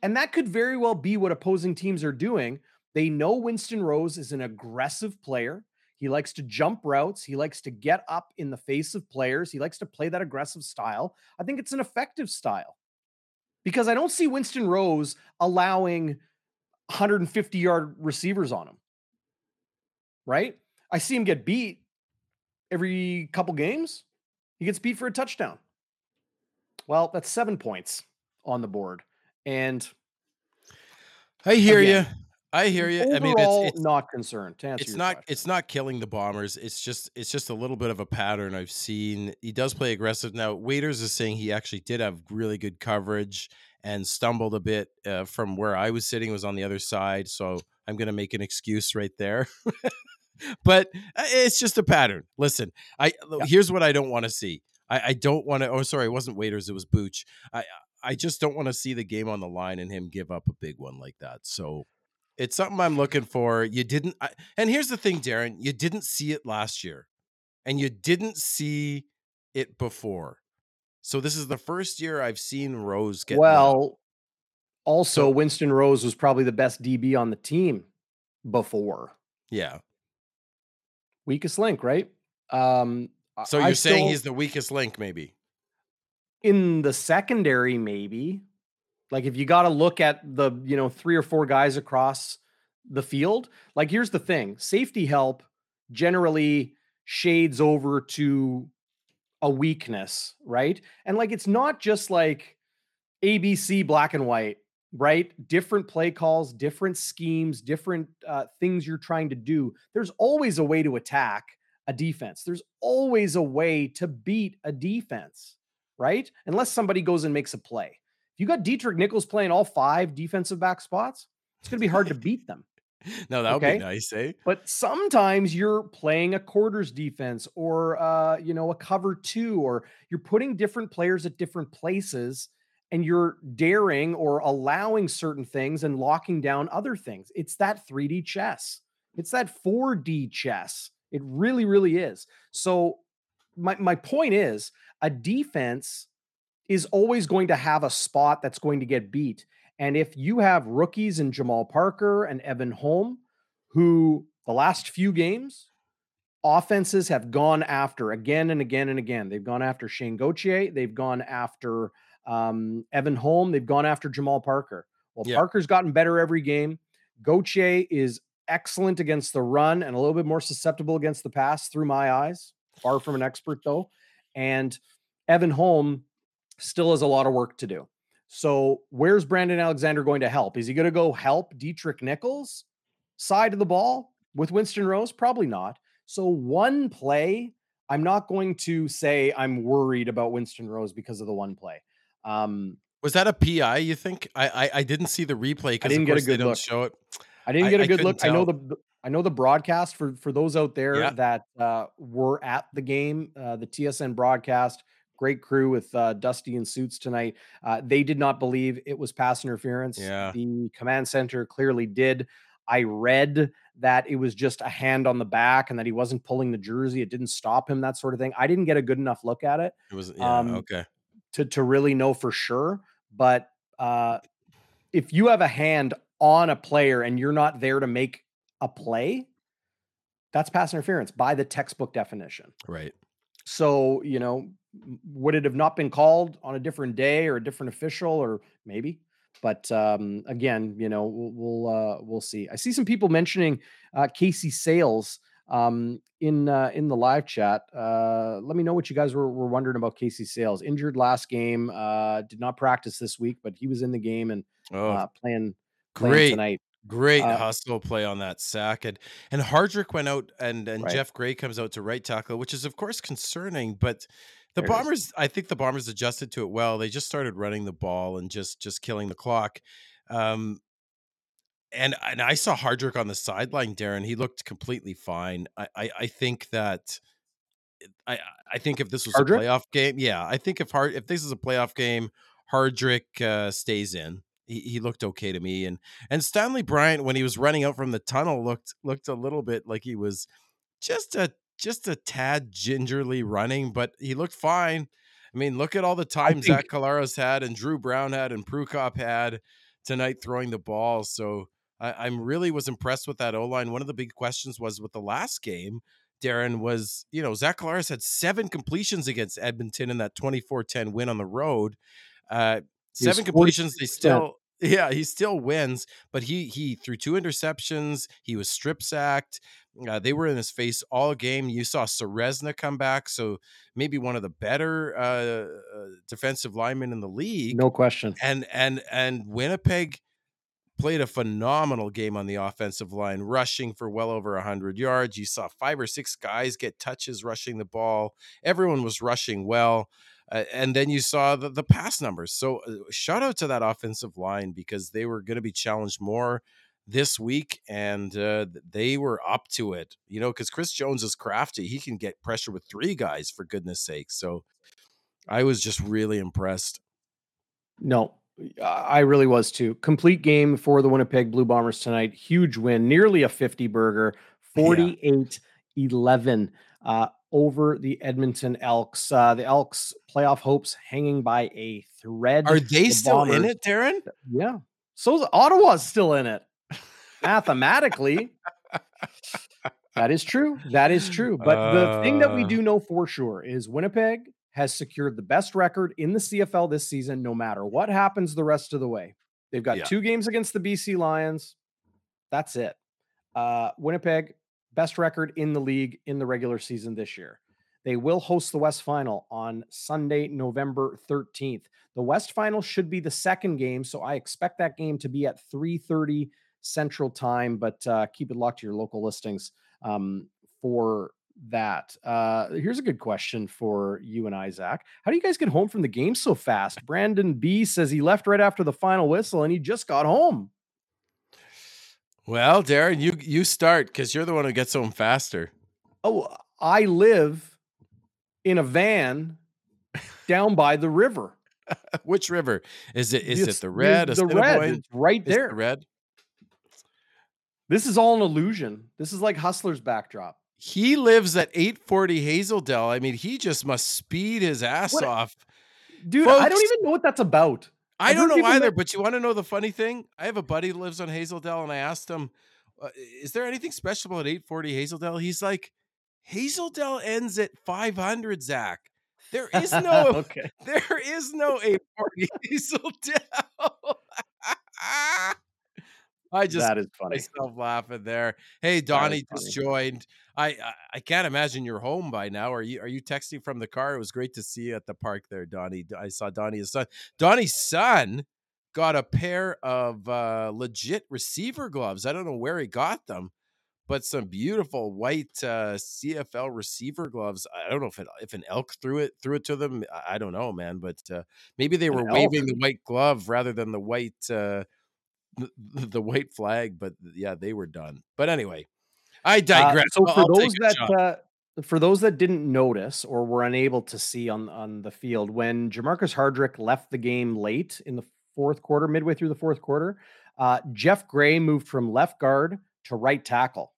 And that could very well be what opposing teams are doing. They know Winston Rose is an aggressive player. He likes to jump routes. He likes to get up in the face of players. He likes to play that aggressive style. I think it's an effective style because I don't see Winston Rose allowing 150 yard receivers on him. Right? I see him get beat every couple games. He gets beat for a touchdown. Well, that's seven points on the board. And I hear again, you. I hear you. I mean, it's, it's not concerned. it's not. Question. It's not killing the Bombers. It's just. It's just a little bit of a pattern I've seen. He does play aggressive now. Waiters is saying he actually did have really good coverage and stumbled a bit uh, from where I was sitting. Was on the other side, so I'm going to make an excuse right there. [LAUGHS] but uh, it's just a pattern. Listen, I yeah. here's what I don't want to see. I, I don't want to. Oh, sorry, it wasn't waiters. It was Booch. I I just don't want to see the game on the line and him give up a big one like that. So it's something I'm looking for. You didn't. I, and here's the thing, Darren. You didn't see it last year, and you didn't see it before. So this is the first year I've seen Rose get well. Also, so, Winston Rose was probably the best DB on the team before. Yeah weakest link, right? Um, so you're I saying still, he's the weakest link, maybe in the secondary, maybe. Like if you got to look at the you know three or four guys across the field. Like here's the thing: safety help generally shades over to a weakness, right? And like it's not just like ABC black and white right? Different play calls, different schemes, different uh, things you're trying to do. There's always a way to attack a defense. There's always a way to beat a defense, right? Unless somebody goes and makes a play. If you got Deatrick Nichols playing all five defensive back spots, it's going to be hard to [LAUGHS] beat them. no, that would okay? be nice, eh? But sometimes you're playing a quarters defense or uh, you know, a cover two, or you're putting different players at different places and you're daring or allowing certain things and locking down other things. It's that 3D chess. It's that 4D chess. It really, really is. So my my point is a defense is always going to have a spot that's going to get beat. And if you have rookies and Jamal Parker and Evan Holm, who the last few games offenses have gone after again and again and again. They've gone after Shayne Gauthier. They've gone after um, Evan Holm. They've gone after Jamal Parker. Well, yeah. Parker's gotten better every game. Gauthier is excellent against the run and a little bit more susceptible against the pass through my eyes. Far from an expert though. And Evan Holm still has a lot of work to do. So, where's Brandon Alexander going to help? Is he going to go help Deatrick Nichols side of the ball with Winston Rose? Probably not. So, one play, I'm not going to say I'm worried about Winston Rose because of the one play. Um, was that a PI? You think? I I, I didn't see the replay because I didn't get a good look. Show it. I didn't get a good look. Tell. I know the I know the broadcast for for those out there yeah. that uh, were at the game, uh, the TSN broadcast great crew with uh, Dusty and Suits tonight. Uh, they did not believe it was pass interference. Yeah. The command center clearly did. I read that it was just a hand on the back and that he wasn't pulling the jersey. It didn't stop him, that sort of thing. I didn't get a good enough look at it. It was yeah, um, okay. To to really know for sure. But uh, if you have a hand on a player and you're not there to make a play, that's pass interference by the textbook definition. Right. So, you know, would it have not been called on a different day or a different official or maybe? But um, again, you know, we'll we'll, uh, we'll see. I see some people mentioning uh, Casey Sayles um, in uh, in the live chat. Uh, let me know what you guys were, were wondering about Casey Sayles. Injured last game, uh, did not practice this week, but he was in the game and oh, uh, playing, playing great tonight. Great uh, hustle play on that sack, and and Hardrick went out, and and right. Jeff Gray comes out to right tackle, which is of course concerning. But the there Bombers, I think the Bombers adjusted to it well. They just started running the ball and just just killing the clock. Um, and and I saw Hardrick on the sideline, Darren. He looked completely fine. I I, I think that. I I think if this was Hardrick? a playoff game, yeah, I think if hard if this is a playoff game, Hardrick uh, stays in he, he looked okay to me. And and Stanley Bryant, when he was running out from the tunnel, looked looked a little bit like he was just a just a tad gingerly running, but he looked fine. I mean, look at all the time think- Zach Collaros had and Drew Brown had and Prukop had tonight throwing the ball. So I, am really was impressed with that O line. One of the big questions was with the last game, Darren, was, you know, Zach Collaros had seven completions against Edmonton in that 24 10 win on the road. Uh, seven completions. They still, [LAUGHS] yeah, he still wins, but he he threw two interceptions. He was strip sacked. Uh, they were in his face all game. You saw Ceresna come back, so maybe one of the better uh, uh, defensive linemen in the league, no question. And and and Winnipeg played a phenomenal game on the offensive line, rushing for well over 100 yards. You saw five or six guys get touches rushing the ball. Everyone was rushing well. Uh, and then you saw the, the pass numbers. So uh, shout out to that offensive line because they were going to be challenged more this week and uh, they were up to it, you know, because Chris Jones is crafty. He can get pressure with three guys, for goodness sake. So I was just really impressed. No, I really was too. Complete game for the Winnipeg Blue Bombers tonight. Huge win, nearly a 50 burger, 48 yeah. 11. Uh, over the Edmonton Elks. Uh, the Elks playoff hopes hanging by a thread. Are they the still Bombers, in it, Darren? Yeah. So Ottawa's still in it. Mathematically. that is true. That is true. But uh, the thing that we uh. do know for sure is Winnipeg has secured the best record in the CFL this season, no matter what happens the rest of the way. They've got yeah. two games against the BC Lions. That's it. Uh, Winnipeg best record in the league in the regular season this year. They will host the West Final on Sunday, November 13th. The West Final should be the second game, so I expect that game to be at 3:30 Central Time. But uh, keep it locked to your local listings um, for that. Uh, here's a good question for you and Isaac. How do you guys get home from the game so fast? Brandon B says he left right after the final whistle and he just got home. Well, Darren, you you start because you're the one who gets home faster. Oh, I live in a van down by the river. [LAUGHS] Which river is it? Is it's, it the red? The, the red, right there. The red. This is all an illusion. This is like Hustler's backdrop. He lives at 840 Hazeldale. I mean, he just must speed his ass what? off. Dude, Folks, I don't even know what that's about. I don't know either, but you want to know the funny thing? I have a buddy that lives on Hazeldale, and I asked him, uh, "Is there anything special about 840 Hazeldale?" He's like, Hazeldale ends at 500, Zach. There is no [LAUGHS] okay. [LAUGHS] there is no A party Hazeldale. I just That is funny. myself laughing there. Hey, Donnie just joined. I, I can't imagine you're home by now. Are you are you texting from the car? It was great to see you at the park there, Donnie. I saw Donnie's son. Donnie's son got a pair of uh, legit receiver gloves. I don't know where he got them, but some beautiful white uh, CFL receiver gloves. I don't know if it, if an elk threw it threw it to them. I- don't know, man. But uh, maybe they An were elk? waving the white glove rather than the white uh, the, the white flag. But yeah, they were done. But anyway, I Uh, digress. so for I'll those that uh, for those that didn't notice or were unable to see on on the field when Jamarcus Hardrick left the game late in the fourth quarter, midway through the fourth quarter, uh, Jeff Gray moved from left guard to right tackle,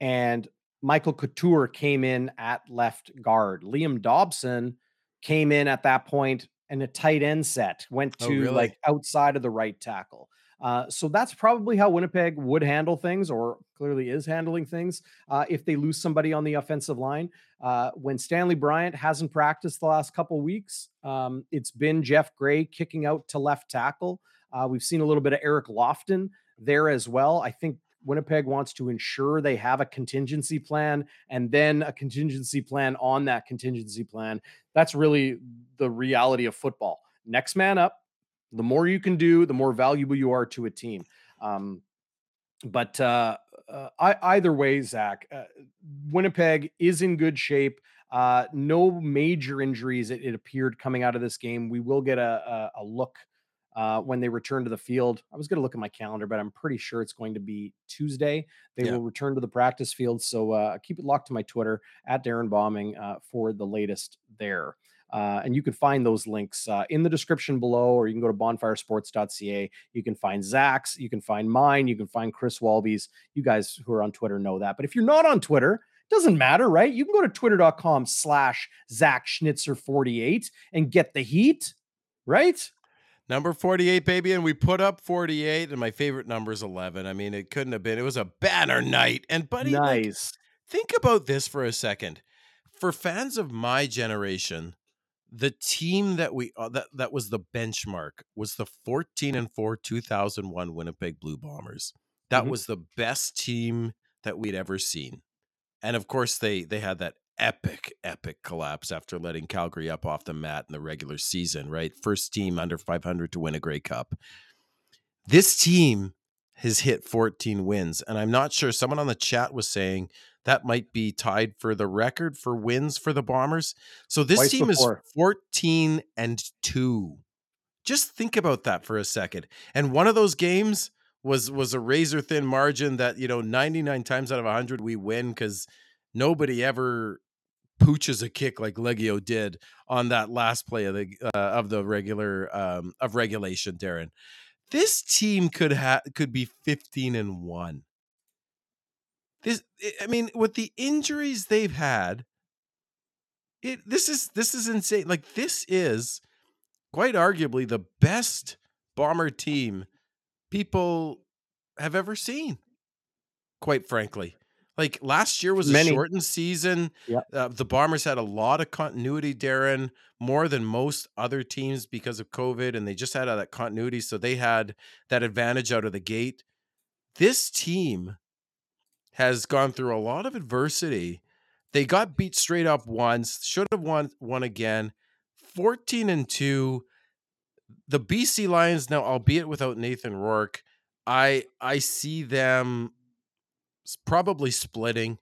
and Michael Couture came in at left guard. Liam Dobson came in at that point and a tight end set went Oh, to really? like outside of the right tackle. Uh, so that's probably how Winnipeg would handle things, or clearly is handling things, uh, if they lose somebody on the offensive line. Uh, when Stanley Bryant hasn't practiced the last couple weeks, um, it's been Jeff Gray kicking out to left tackle. Uh, we've seen a little bit of Eric Lofton there as well. I think Winnipeg wants to ensure they have a contingency plan and then a contingency plan on that contingency plan. That's really the reality of football. Next man up. The more you can do, the more valuable you are to a team. Um, but uh, uh, I, either way, Zach, uh, Winnipeg is in good shape. Uh, no major injuries, it, it appeared, coming out of this game. We will get a, a, a look uh, when they return to the field. I was going to look at my calendar, but I'm pretty sure it's going to be Tuesday. They Yeah. will return to the practice field. So uh, keep it locked to my Twitter at Darren Bombing uh, for the latest there. Uh, and you can find those links uh, in the description below, or you can go to bonfiresports.ca. You can find Zach's, you can find mine, you can find Chris Walby's. You guys who are on Twitter know that. But if you're not on Twitter, doesn't matter, right? You can go to twitter.com slash Zach Schnitzer 48 and get the heat, right? Number 48, baby. And we put up 48, and my favorite number is 11. I mean, it couldn't have been. It was a banner night. And, buddy, like, nice. think about this for a second. For fans of my generation, the team that we uh, that that was the benchmark was the 14 and 4 2001 Winnipeg Blue Bombers. That Mhm. was the best team that we'd ever seen. And of course they they had that epic epic collapse after letting Calgary up off the mat in the regular season, right? First team under 500 to win a Grey Cup. This team has hit 14 wins and I'm not sure someone on the chat was saying that might be tied for the record for wins for the Bombers. So this Twice team before. is 14 and 2. Just think about that for a second. And one of those games was was a razor thin margin that, you know, 99 times out of 100 we win cuz nobody ever pooches a kick like Legio did on that last play of the uh, of the regular um of regulation, Darren. This team could have could be 15 and 1 this eh, i mean with the injuries they've had it this is this is insane like this is quite arguably the best bomber team people have ever seen quite frankly like last year was a shortened season Yep. uh, the bombers had a lot of continuity darren more than most other teams because of covid and they just had that continuity so they had that advantage out of the gate this team has gone through a lot of adversity. They got beat straight up once, should have won won again. 14 and 2. The BC Lions now, albeit without Nathan Rourke, I I see them probably splitting.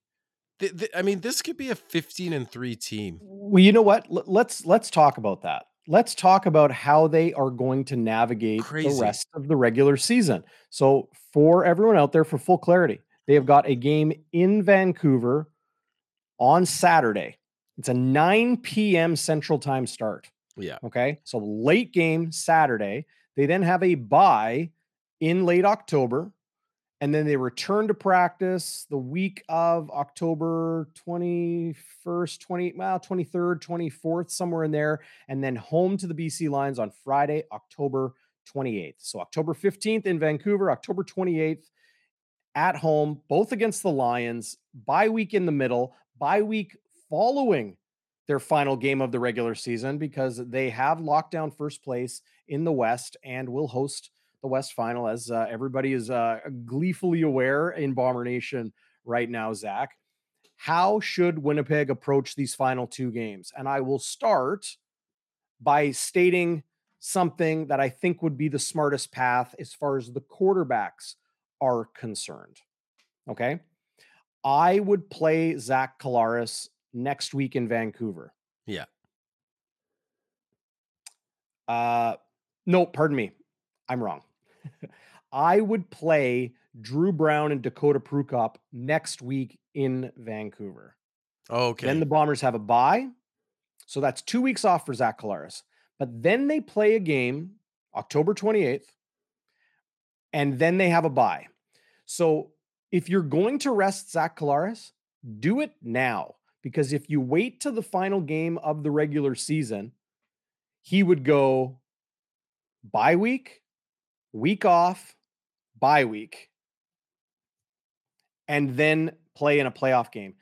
Th- th- I mean, this could be a 15 and 3 team. Well, you know what? L- Let's let's talk about that. Let's talk about how they are going to navigate Crazy. the rest of the regular season. So, for everyone out there, for full clarity, they have got a game in Vancouver on Saturday. It's a 9 p.m. Central Time start. Yeah. Okay. So late game Saturday. They then have a bye in late October. And then they return to practice the week of October 21st, 20, well, 23rd, 24th, somewhere in there. And then home to the BC Lions on Friday, October 28th. So October 15th in Vancouver, October 28th at home, both against the Lions, bye week in the middle, bye week following their final game of the regular season because they have locked down first place in the West and will host the West final, as uh, everybody is uh, gleefully aware in Bomber Nation right now, Zach. How should Winnipeg approach these final two games? And I will start by stating something that I think would be the smartest path as far as the quarterbacks are concerned. Okay. I would play Zach Collaros next week in Vancouver. Yeah. Uh, no, pardon me. I'm wrong. I would play Drew Brown and Dakota Prukop next week in Vancouver. Okay. Then the Bombers have a bye. So that's two weeks off for Zach Collaros. But then they play a game October 28th, and then they have a bye. So if you're going to rest Zach Collaros, do it now. Because if you wait to the final game of the regular season, he would go bye week, week off, bye week, and then play in a playoff game.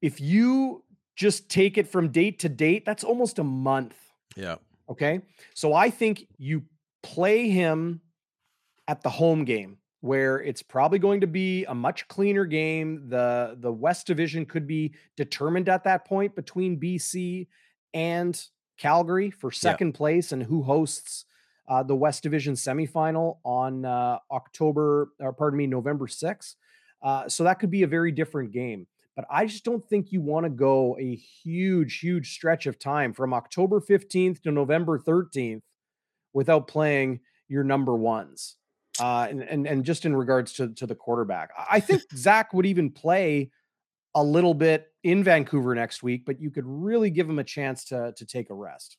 If you just take it from date to date, that's almost a month. Yeah. Okay. So I think you play him at the home game where it's probably going to be a much cleaner game. The the West Division could be determined at that point between BC and Calgary for second yeah. place and who hosts uh, the West Division semifinal on uh, October, or pardon me, November 6th. Uh, so that could be a very different game. But I just don't think you want to go a huge, huge stretch of time from October 15th to November 13th without playing your number ones. Uh, and, and and just in regards to to the quarterback, I think [LAUGHS] Zach would even play a little bit in Vancouver next week, but you could really give him a chance to to take a rest.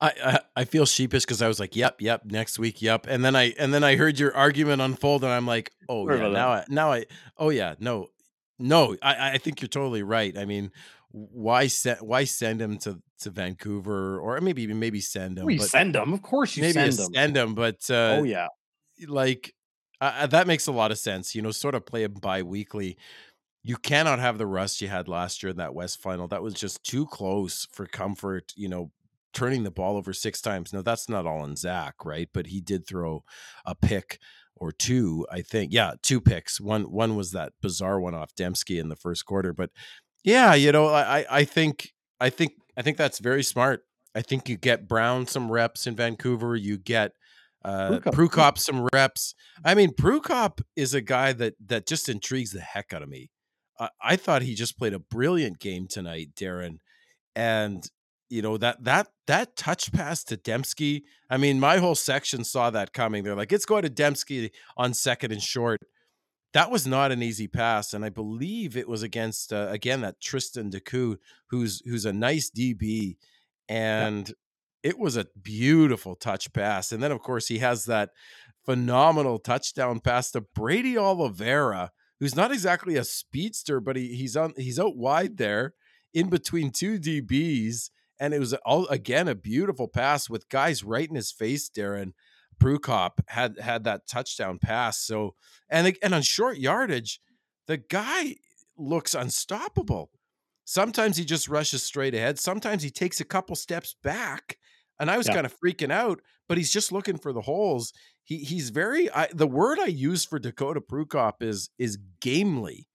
I I, I feel sheepish because I was like, "Yep, yep, next week, yep," and then I and then I heard your argument unfold, and I'm like, "Oh yeah, now I now I oh yeah, no, no, I I think you're totally right. I mean, why send why send him to to Vancouver or maybe even maybe send him? We send him, of course you maybe send him. Send him, but uh, oh yeah, like uh, that makes a lot of sense. You know, sort of play him bi-weekly. You cannot have the rust you had last year in that West final. That was just too close for comfort. You know, turning the ball over six times. Now that's not all on Zach, right? But he did throw a pick or two, I think. Yeah, two picks. One one was that bizarre one off Demski in the first quarter. But yeah, you know, I I think I think I think that's very smart. I think you get Brown some reps in Vancouver. You get uh Prukop, Prukop some reps. I mean, Prukop is a guy that that just intrigues the heck out of me. I, I thought he just played a brilliant game tonight, Darren. And you know that that that touch pass to Demski. I mean, my whole section saw that coming. They're like, "It's going to Demski on second and short." That was not an easy pass, and I believe it was against uh, again that Tristan Deku, who's who's a nice DB, and yeah. it was a beautiful touch pass. And then, of course, he has that phenomenal touchdown pass to Brady Oliveira, who's not exactly a speedster, but he, he's on he's out wide there in between two DBs and it was all again a beautiful pass with guys right in his face. Darren Prukop had had that touchdown pass. So and and on short yardage, the guy looks unstoppable. Sometimes he just rushes straight ahead. Sometimes he takes a couple steps back. And I was yeah. kind of freaking out, but he's just looking for the holes. He he's very I, the word I use for Dakota Prukop is is gamely.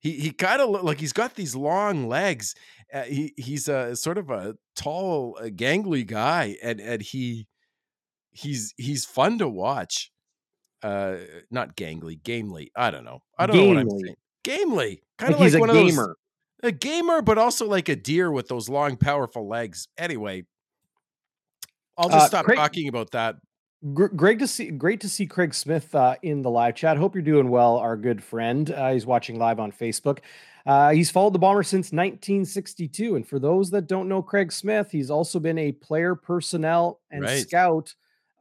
He he kind of like he's got these long legs. Uh, he he's a sort of a tall, uh, gangly guy, and and he he's he's fun to watch. Uh, not gangly, gamely. I don't know. I don't gamely. know what I'm saying. Gamely, kind of like, like one of those. Gamer. A gamer, but also like a deer with those long, powerful legs. Anyway, I'll just uh, stop Craig, talking about that. Great to see, great to see Craig Smith uh, in the live chat. Hope you're doing well, our good friend. Uh, he's watching live on Facebook. Uh, he's followed the Bomber since 1962, and for those that don't know Craig Smith, he's also been a player, personnel, and right. scout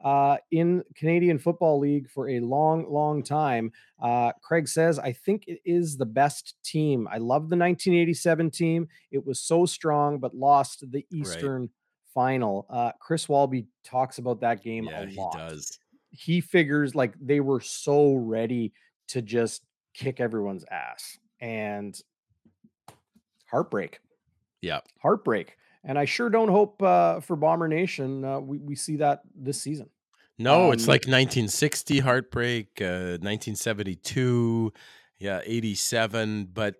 uh, in Canadian Football League for a long, long time. Uh, Craig says, "I think it is the best team. I love the 1987 team. It was so strong, but lost the Eastern." Right final. Uh, Chris Walby talks about that game yeah, a lot. He does. He figures like they were so ready to just kick everyone's ass. And heartbreak. Yeah. Heartbreak. And I sure don't hope uh, for Bomber Nation uh, we, we see that this season. No, it's Um, like 1960 heartbreak, uh, 1972, yeah, 87, but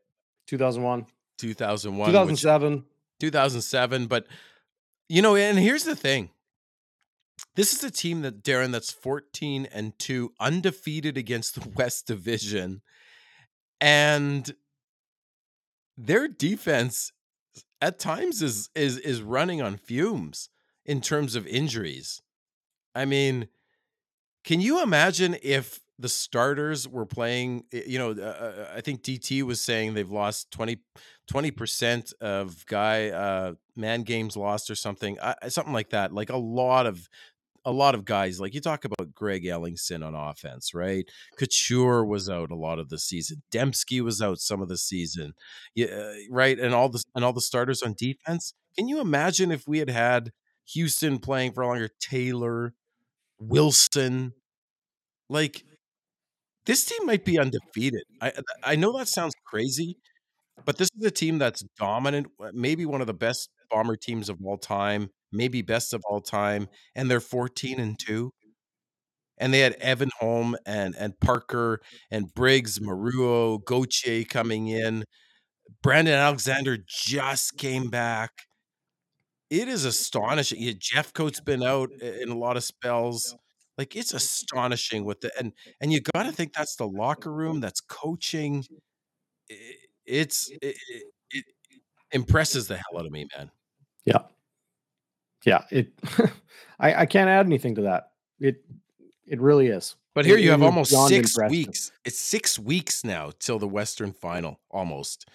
2001, 2001, which- 2007. 2007. But you know, and here's the thing: this is a team that Darren that's 14 and two, undefeated against the [LAUGHS] West Division, and their defense at times is is is running on fumes in terms of injuries. I mean, can you imagine if the starters were playing? eh, You know, uh, uh, I think DT was saying they've lost 20 percent of guy uh, man games lost or something, uh, something like that. Like a lot of a lot of guys. Like you talk about Greg Ellingson on offense, right? Couture was out a lot of the season. Demski was out some of the season, yeah, uh, right? And all the and all the starters on defense. Can you imagine if we had had Houston playing for longer? Taylor, Wilson, like this team might be undefeated. I I know that sounds crazy, but this is a team that's dominant, uh, maybe one of the best bomber teams of all time, maybe best of all time, and they're 14 and 2. And they had Evan Holm and and Parker and Briggs, Maruo, Gauthier coming in. Brandon Alexander just came back. It is astonishing. Jeffcoat's been out in a lot of spells. Like it's astonishing what the and and you got to think that's the locker room, that's coaching. I- It's it, it, it impresses the hell out of me, man. Yeah. Yeah. It. [LAUGHS] I, I can't add anything to that. It. It really is. But here It- you have almost six impressive. weeks. It's six weeks now till the Western Final, almost.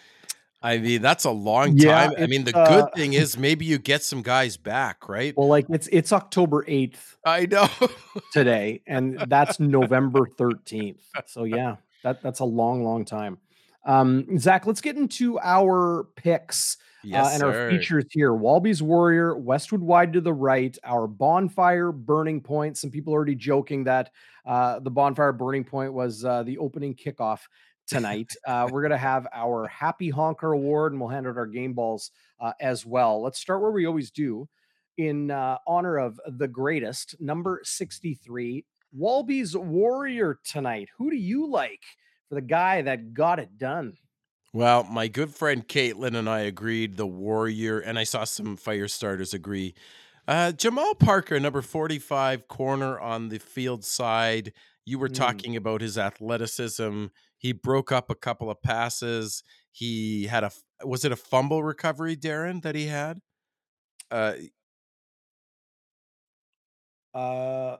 I mean, that's a long Yeah, time. I mean, the good uh, thing is maybe you get some guys back, right? Well, like it's it's October eighth I know. [LAUGHS] today, and that's November thirteenth. So [LAUGHS] yeah, that that's a long, long time. Um, Zach, let's get into our picks yes, uh, and our features here. Walby's Warrior, Westwood Wide to the right, our bonfire burning point. Some people are already joking that uh, the bonfire burning point was uh, the opening kickoff [LAUGHS] tonight. uh, we're going to have our Happy Honker Award and we'll hand out our game balls uh, as well. Let's start where we always do in uh, honor of the greatest, number 63, Walby's Warrior tonight. Who do you like for the guy that got it done? Well, my good friend Caitlin and I agreed the Warrior, and I saw some fire starters agree. Uh, Jamal Parker, number 45, corner on the field side. You were Mm. talking about his athleticism. He broke up a couple of passes. He had a was it a fumble recovery, Darren, that he had? Uh, Uh,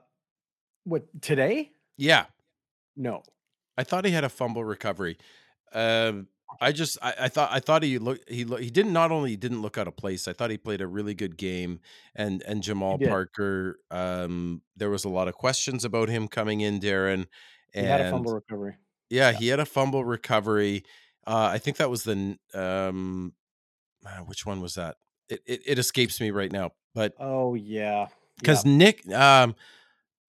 what today? yeah, No. I thought he had a fumble recovery. Um, I just I, I thought I thought he look he look, he didn't not only didn't look out of place. I thought he played a really good game. And and Jamal. Parker, um, there was a lot of questions about him coming in, Darren. He And had a fumble recovery. Yeah, he had a fumble recovery. Uh, I think that was the um, uh, which one was that? It, it it escapes me right now, but Oh yeah. because Nick um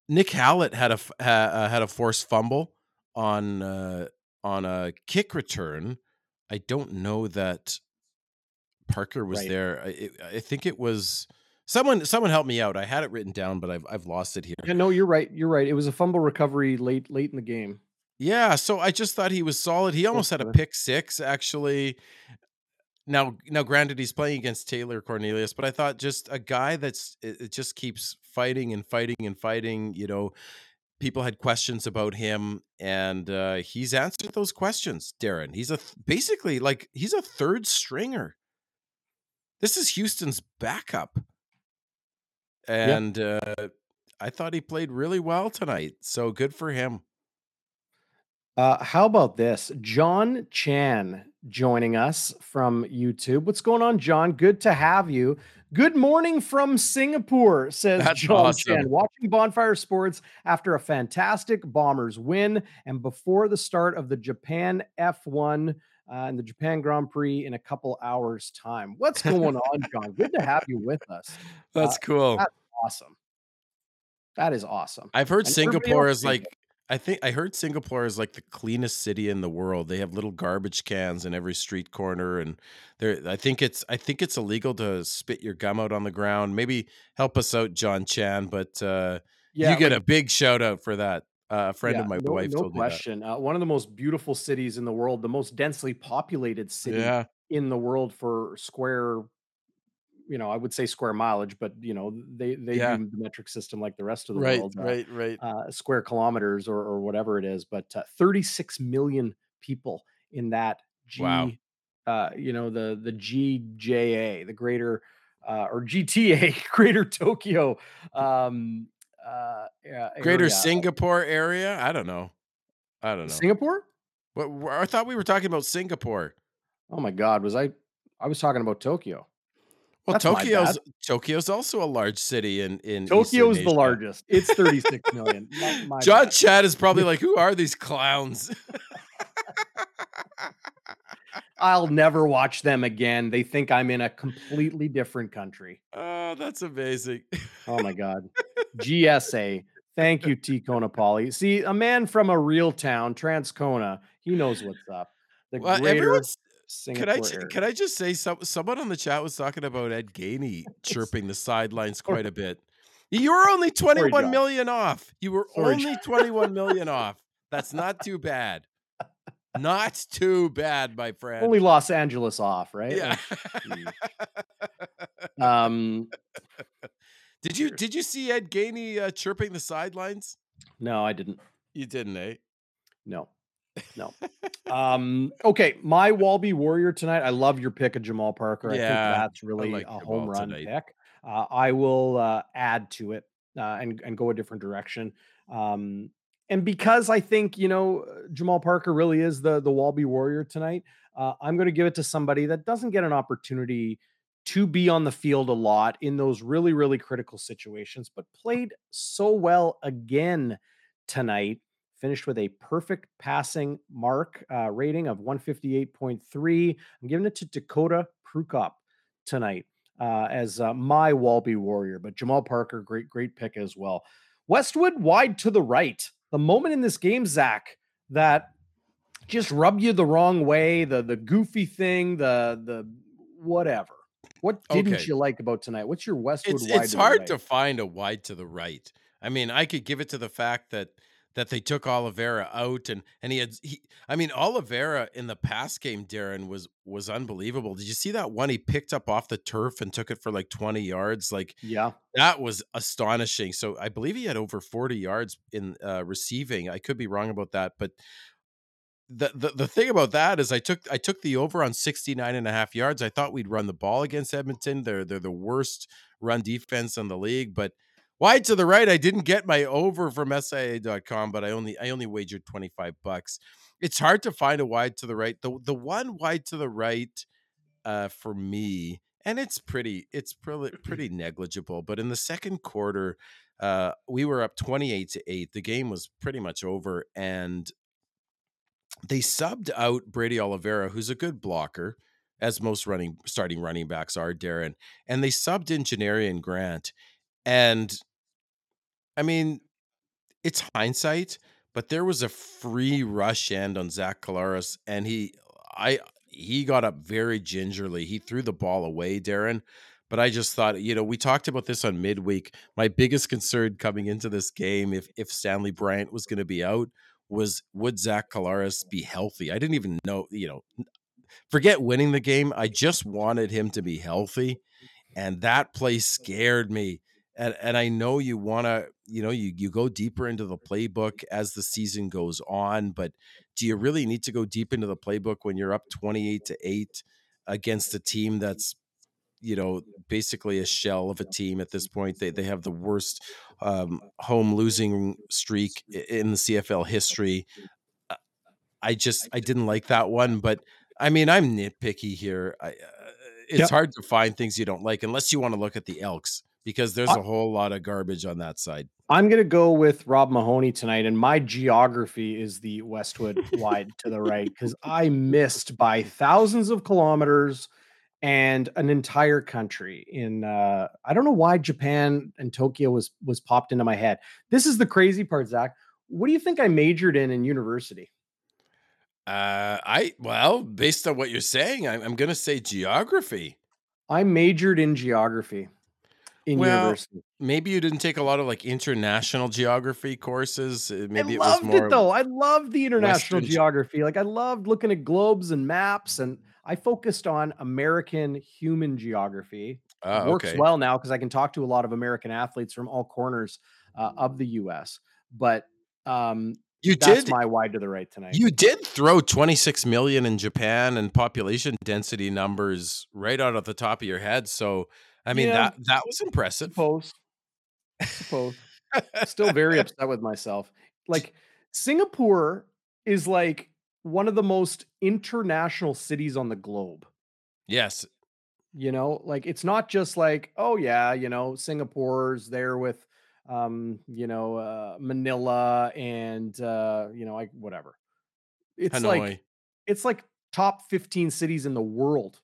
Nick Hallett had a uh, had a forced fumble on uh, on a kick return. I don't know that Parker was Right. there. I, I think it was someone. Someone help me out. I had it written down, but I've I've lost it here. Yeah, no, you're right. You're right. It was a fumble recovery late late in the game. Yeah, so I just thought he was solid. He almost had a pick six actually. Now, now, granted, he's playing against Taylor Cornelius, but I thought just a guy that's it, it just keeps fighting and fighting and fighting. You know, people had questions about him, and uh, he's answered those questions. Darren, he's a basically like he's a third stringer. This is Houston's backup, and uh, I thought he played really well tonight. So good for him. Uh, how about this? John Chan joining us from YouTube. What's going on, John? Good to have you. Good morning from Singapore, says That's John awesome. Chan. Watching Bonfire Sports after a fantastic Bombers win and before the start of the Japan F1 uh, and the Japan Grand Prix in a couple hours' time. What's going on, [LAUGHS] John? Good to have you with us. That's Uh, cool. that- Awesome. That is awesome. I've heard and Singapore is like I think I heard Singapore is like the cleanest city in the world. They have little garbage cans in every street corner, and there. I think it's I think it's illegal to spit your gum out on the ground. Maybe help us out, John Chan. But uh, yeah, you get like, a big shout out for that. Uh, a friend yeah, of my no, wife no told question. me that. Uh, one of the most beautiful cities in the world, the most densely populated city yeah. in the world for square you know, I would say square mileage, but you know, they they Yeah. do the metric system like the rest of the Right, world, uh, right, right. uh, square kilometers or or whatever it is. But uh, 36 million people in that Wow. G, uh, you know, the the GJA, the Greater uh, or GTA, [LAUGHS] Greater Tokyo, um, uh, yeah, Greater area. Singapore area? I don't know. I don't know. Singapore? What I thought we were talking about Singapore. Oh my God, was I? I was talking about Tokyo. Well, That's Tokyo's. Tokyo's also a large city in in Tokyo's the largest. It's 36 [LAUGHS] million. My, my John bad. Chad is probably like, "Who are these clowns?" [LAUGHS] I'll never watch them again. They think I'm in a completely different country. oh, that's amazing. Oh my god. GSA. Thank you, T. Konapali. See, a man from a real town, Transcona, he knows what's up. The Well, greater everyone's Can I Singapore area. can I just say some someone on the chat was talking about Ed Gainey chirping the sidelines quite a bit. You were only Sorry, 21 John. million off. You were Sorry, only 21 [LAUGHS] million off. That's not too bad. Not too bad, my friend. Only Los Angeles off, right? yeah. Um, [LAUGHS] did you did you see Ed Gainey uh, chirping the sidelines? no, I didn't. You didn't, eh? No, no. [LAUGHS] Um, okay, my Walby Warrior tonight. I love your pick of Jamal Parker. I think Yeah, that's really like a Jamal home run tonight. pick. Uh, I will uh, add to it uh, and and go a different direction. Um, and because I think you know uh, Jamal Parker really is the the Walby Warrior tonight, uh, I'm going to give it to somebody that doesn't get an opportunity to be on the field a lot in those really really critical situations, but played so well again tonight finished with a perfect passing mark uh, rating of 158.3. I'm giving it to Dakota Prukop tonight uh, as uh, my Walby Warrior, but Jamal Parker, great, great pick as well. Westwood wide to the right. The moment in this game, Zach, that just rubbed you the wrong way, the the goofy thing, the the whatever. What didn't Okay. you like about tonight? What's your Westwood It's wide it's to the hard right? to find a wide to the right. I mean, I could give it to the fact that that they took Oliveira out and and he had he I mean Oliveira in the past game Darren was was unbelievable. Did you see that one he picked up off the turf and took it for like 20 yards? Like Yeah. that was astonishing. So I believe he had over 40 yards in uh receiving. I could be wrong about that, but the, the the thing about that is I took I took the over on 69 and a half yards. I thought we'd run the ball against Edmonton. They're they're the worst run defense in the league, but wide to the right, I didn't get my over from SIA.com, but I only I only wagered 25 bucks. It's hard to find a wide to the right. The the one wide to the right uh for me, and it's pretty it's pretty pretty negligible, but in the second quarter uh we were up 28 to 8. The game was pretty much over and they subbed out Brady Oliveira, who's a good blocker, as most running starting running backs are, Darren. And they subbed in Janarian Grant. And I mean, it's hindsight, but there was a free rush end on Zach Collaros, and he I he got up very gingerly. He threw the ball away, Darren. But I just thought, you know, we talked about this on midweek. My biggest concern coming into this game, if if Stanley Bryant was going to be out, was would Zach Collaros be healthy? I didn't even know, you know, forget winning the game. I just wanted him to be healthy. And that play scared me. And and I know you want to, you know, you you go deeper into the playbook as the season goes on, but do you really need to go deep into the playbook when you're up 28 to 8 against a team that's you know basically a shell of a team at this point? They they have the worst um, home losing streak in the CFL history. Uh, I just I didn't like that one but I mean I'm nitpicky here. I, uh, it's Yep. hard to find things you don't like unless you want to look at the Elks because there's I- a whole lot of garbage on that side I'm going to go with Rob Mahoney tonight, and my geography is the Westwood [LAUGHS] wide to the right because I missed by thousands of kilometers and an entire country in uh I don't know why Japan and Tokyo was was popped into my head. This is the crazy part, Zach. What do you think I majored in in university? Uh, I well, based on what you're saying, I'm, I'm going to say geography. I majored in geography in Well, university. maybe you didn't take a lot of like international geography courses. uh, I Maybe it was loved it though. I loved the international Western. geography. Like I loved looking at globes and maps, and I focused on American human geography. Oh, works okay. well now because I can talk to a lot of American athletes from all corners uh, of the U.S. But um, You that's did my wide to the right tonight. you did throw 26 million in Japan and population density numbers right out of the top of your head. So I mean Yeah. that that was impressive. suppose. Suppose. Still very [LAUGHS] upset with myself. Like Singapore is like one of the most international cities on the globe. yes. You know, like it's not just like, oh yeah, you know, Singapore's there with um, you know, uh Manila and uh, you know, like whatever. It's Hanoi. like it's like top 15 cities in the world.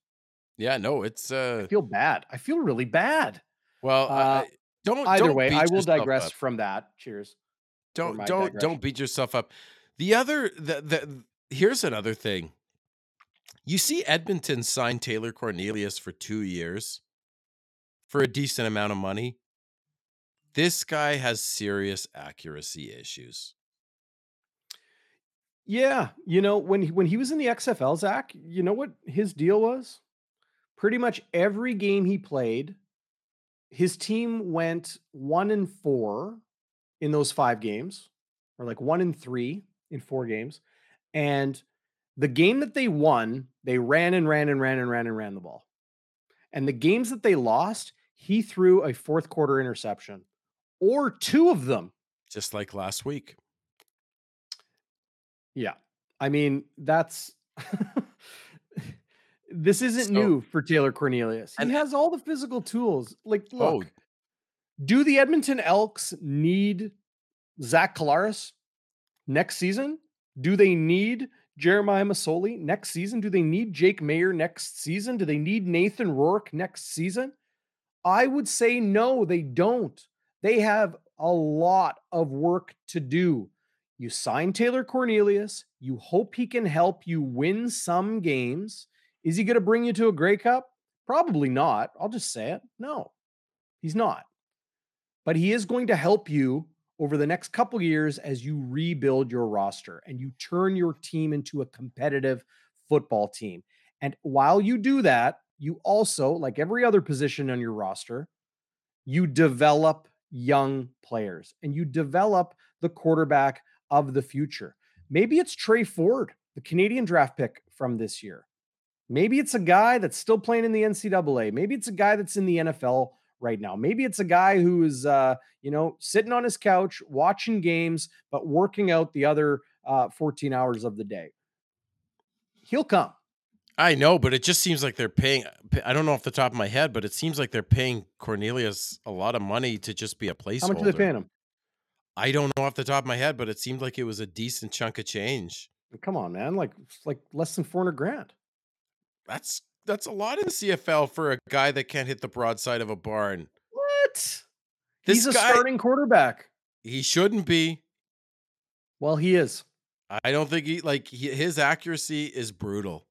Yeah, no, it's uh I feel bad. I feel really bad. well, Uh, I, don't Either don't way, I will digress up. from that. Cheers. don't don't digression. don't beat yourself up. The other the, the here's another thing. You see Edmonton sign Taylor Cornelius for 2 years for a decent amount of money. This guy has serious accuracy issues. Yeah, you know when he, when he was in the XFL, Zach, you know what his deal was? Pretty much every game he played, his team went one and four in those five games, or like one and three in four games. And the game that they won, they ran and ran and ran and ran and ran the ball. And the games that they lost, he threw a fourth quarter interception, or two of them. Just like last week. Yeah. I mean, that's [LAUGHS] this isn't So- new for Taylor Cornelius. He And- has all the physical tools. Like, Oh. do the Edmonton Elks need Zach Collaros next season? Do they need Jeremiah Masoli next season? Do they need Jake Maier next season? Do they need Nathan Rourke next season? I would say no, they don't. They have a lot of work to do. You sign Taylor Cornelius. You hope he can help you win some games. Is he going to bring you to a Grey Cup? Probably not. I'll just say it. No, he's not. But he is going to help you over the next couple years as you rebuild your roster and you turn your team into a competitive football team. And while you do that, you also, like every other position on your roster, you develop young players and you develop the quarterback of the future. Maybe it's Tre Ford, the Canadian draft pick from this year. Maybe it's a guy that's still playing in the NCAA. Maybe it's a guy that's in the NFL right now. Maybe it's a guy who is, uh, you know, sitting on his couch watching games, but working out the other uh, 14 hours of the day. He'll come. I know, but it just seems like they're paying. I don't know off the top of my head, but it seems like they're paying Cornelius a lot of money to just be a placeholder. How much are they paying him? I don't know off the top of my head, but it seemed like it was a decent chunk of change. Come on, man. Like, like less than 400 grand. That's that's a lot in the CFL for a guy that can't hit the broadside of a barn. What? This He's a guy, starting quarterback. he shouldn't be. Well, he is. I don't think he like he, his accuracy is brutal.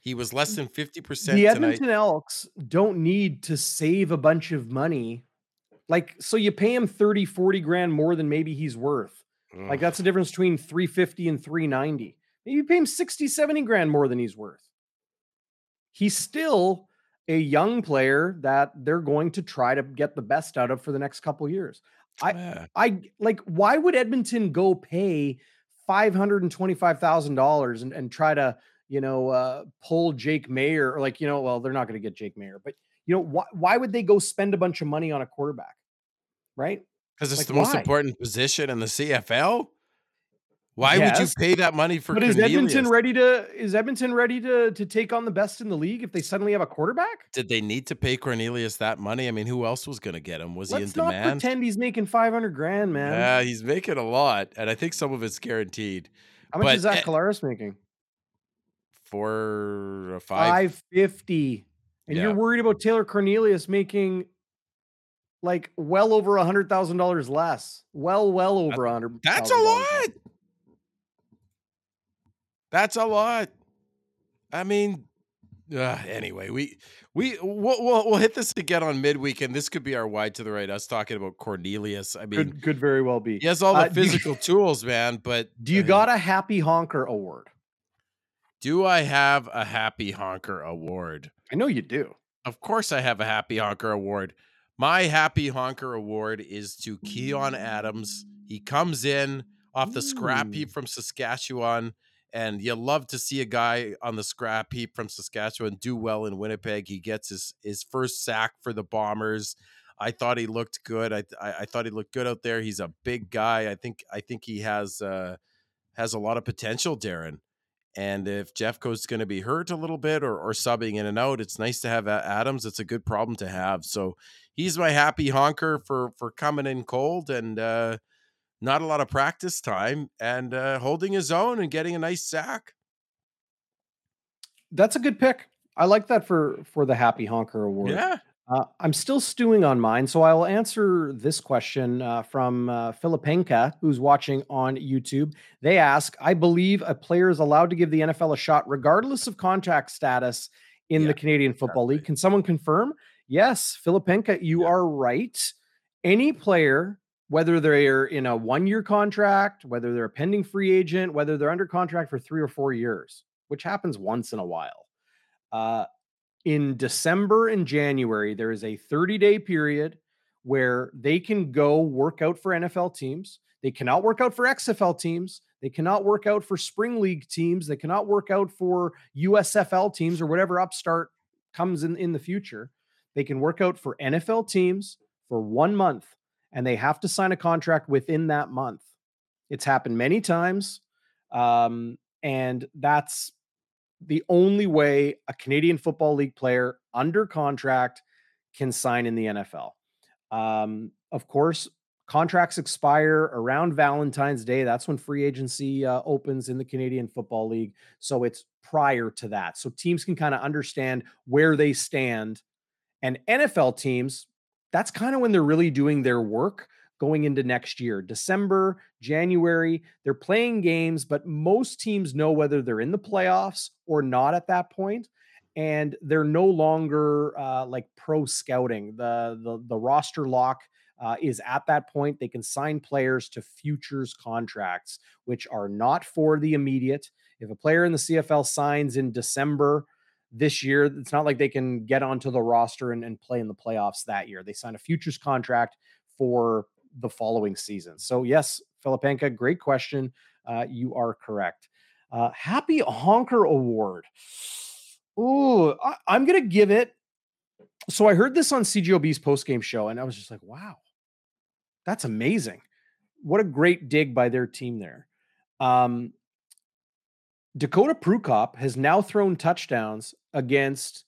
He was less than fifty percent the tonight. Edmonton Elks don't need to save a bunch of money. Like, so you pay him 30, 40 grand more than maybe he's worth. Like, that's the difference between 350 and 390. Maybe you pay him 60, 70 grand more than he's worth. He's still a young player that they're going to try to get the best out of for the next couple years. I- Yeah. I like, why would Edmonton go pay $525,000 and, and try to, you know, uh, pull Jake Maier or like, you know, well, they're not going to get Jake Maier, but you know, why, why would they go spend a bunch of money on a quarterback? Right. Because it's Like, the most why? important position in the CFL. Why would you pay that money for But is Edmonton ready to, is Edmonton ready to, to take on the best in the league if they suddenly have a quarterback? Did they need to pay Cornelius that money? I mean, who else was going to get him? Was he in demand? Let's not pretend he's making 500 grand, man. Yeah, he's making a lot, and I think some of it's guaranteed. How much but is Zach eh, Collaros making? For a five, 550. And Yeah. you're worried about Taylor Cornelius making like well over a hundred thousand dollars less. Well, well over a hundred. That's a lot. That's a lot. I mean, uh, anyway, we we we'll, we'll, we'll hit this again on midweek, and this could be our wide to the right. Us talking about Cornelius. I mean, could, could very well be. He has all the uh, physical tools, man. But do you uh, got a happy honker award? Do I have a happy honker award? I know you do. Of course, I have a happy honker award. My happy honker award is to Keon Adams. He comes in off the scrap heap from Saskatchewan and you love to see a guy on the scrap heap from Saskatchewan do well in Winnipeg. He gets his his first sack for the Bombers. I thought he looked good. I, I, I thought he looked good out there. He's a big guy. I think I think he has uh, has a lot of potential, Darren. And if Jeffcoat's going to be hurt a little bit or, or subbing in and out, it's nice to have Adams. It's a good problem to have. So he's my happy honker for for coming in cold and uh, not a lot of practice time and uh, holding his own and getting a nice sack. That's a good pick. I like that for for the Happy Honker Award. Yeah. Uh, I'm still stewing on mine, so I will answer this question uh, from uh, Filipenka, who's watching on YouTube. They ask, "I believe a player is allowed to give the NFL a shot, regardless of contract status in yeah, the Canadian Football exactly. League. Can someone confirm?" Yes, Filipenka, you yeah. are right. Any player whether they're in a one year contract, whether they're a pending free agent, whether they're under contract for three or four years, which happens once in a while. Uh, in December and January, there is a 30 day period where they can go work out for NFL teams. They cannot work out for XFL teams. They cannot work out for spring league teams. They cannot work out for USFL teams or whatever upstart comes in in the future. They can work out for NFL teams for one month and they have to sign a contract within that month. It's happened many times. Um, and that's the only way a Canadian Football League player under contract can sign in the NFL. Um, of course, contracts expire around Valentine's Day. That's when free agency uh, opens in the Canadian Football League. So it's prior to that. So teams can kind of understand where they stand. And NFL teams, that's kind of when they're really doing their work going into next year. December, January, they're playing games, but most teams know whether they're in the playoffs or not at that point, and they're no longer uh, like pro scouting. The the the roster lock uh, is at that point. They can sign players to futures contracts, which are not for the immediate. If a player in the CFL signs in December this year. It's not like they can get onto the roster and, and play in the playoffs that year. They signed a futures contract for the following season. So, yes, Filipenka, great question. Uh, you are correct. Uh, Happy Honker Award. Ooh, I, am going to give it. So, I heard this on CJOB's postgame show, and I was just like, wow, that's amazing. What a great dig by their team there. Um, Dakota Prukop has now thrown touchdowns against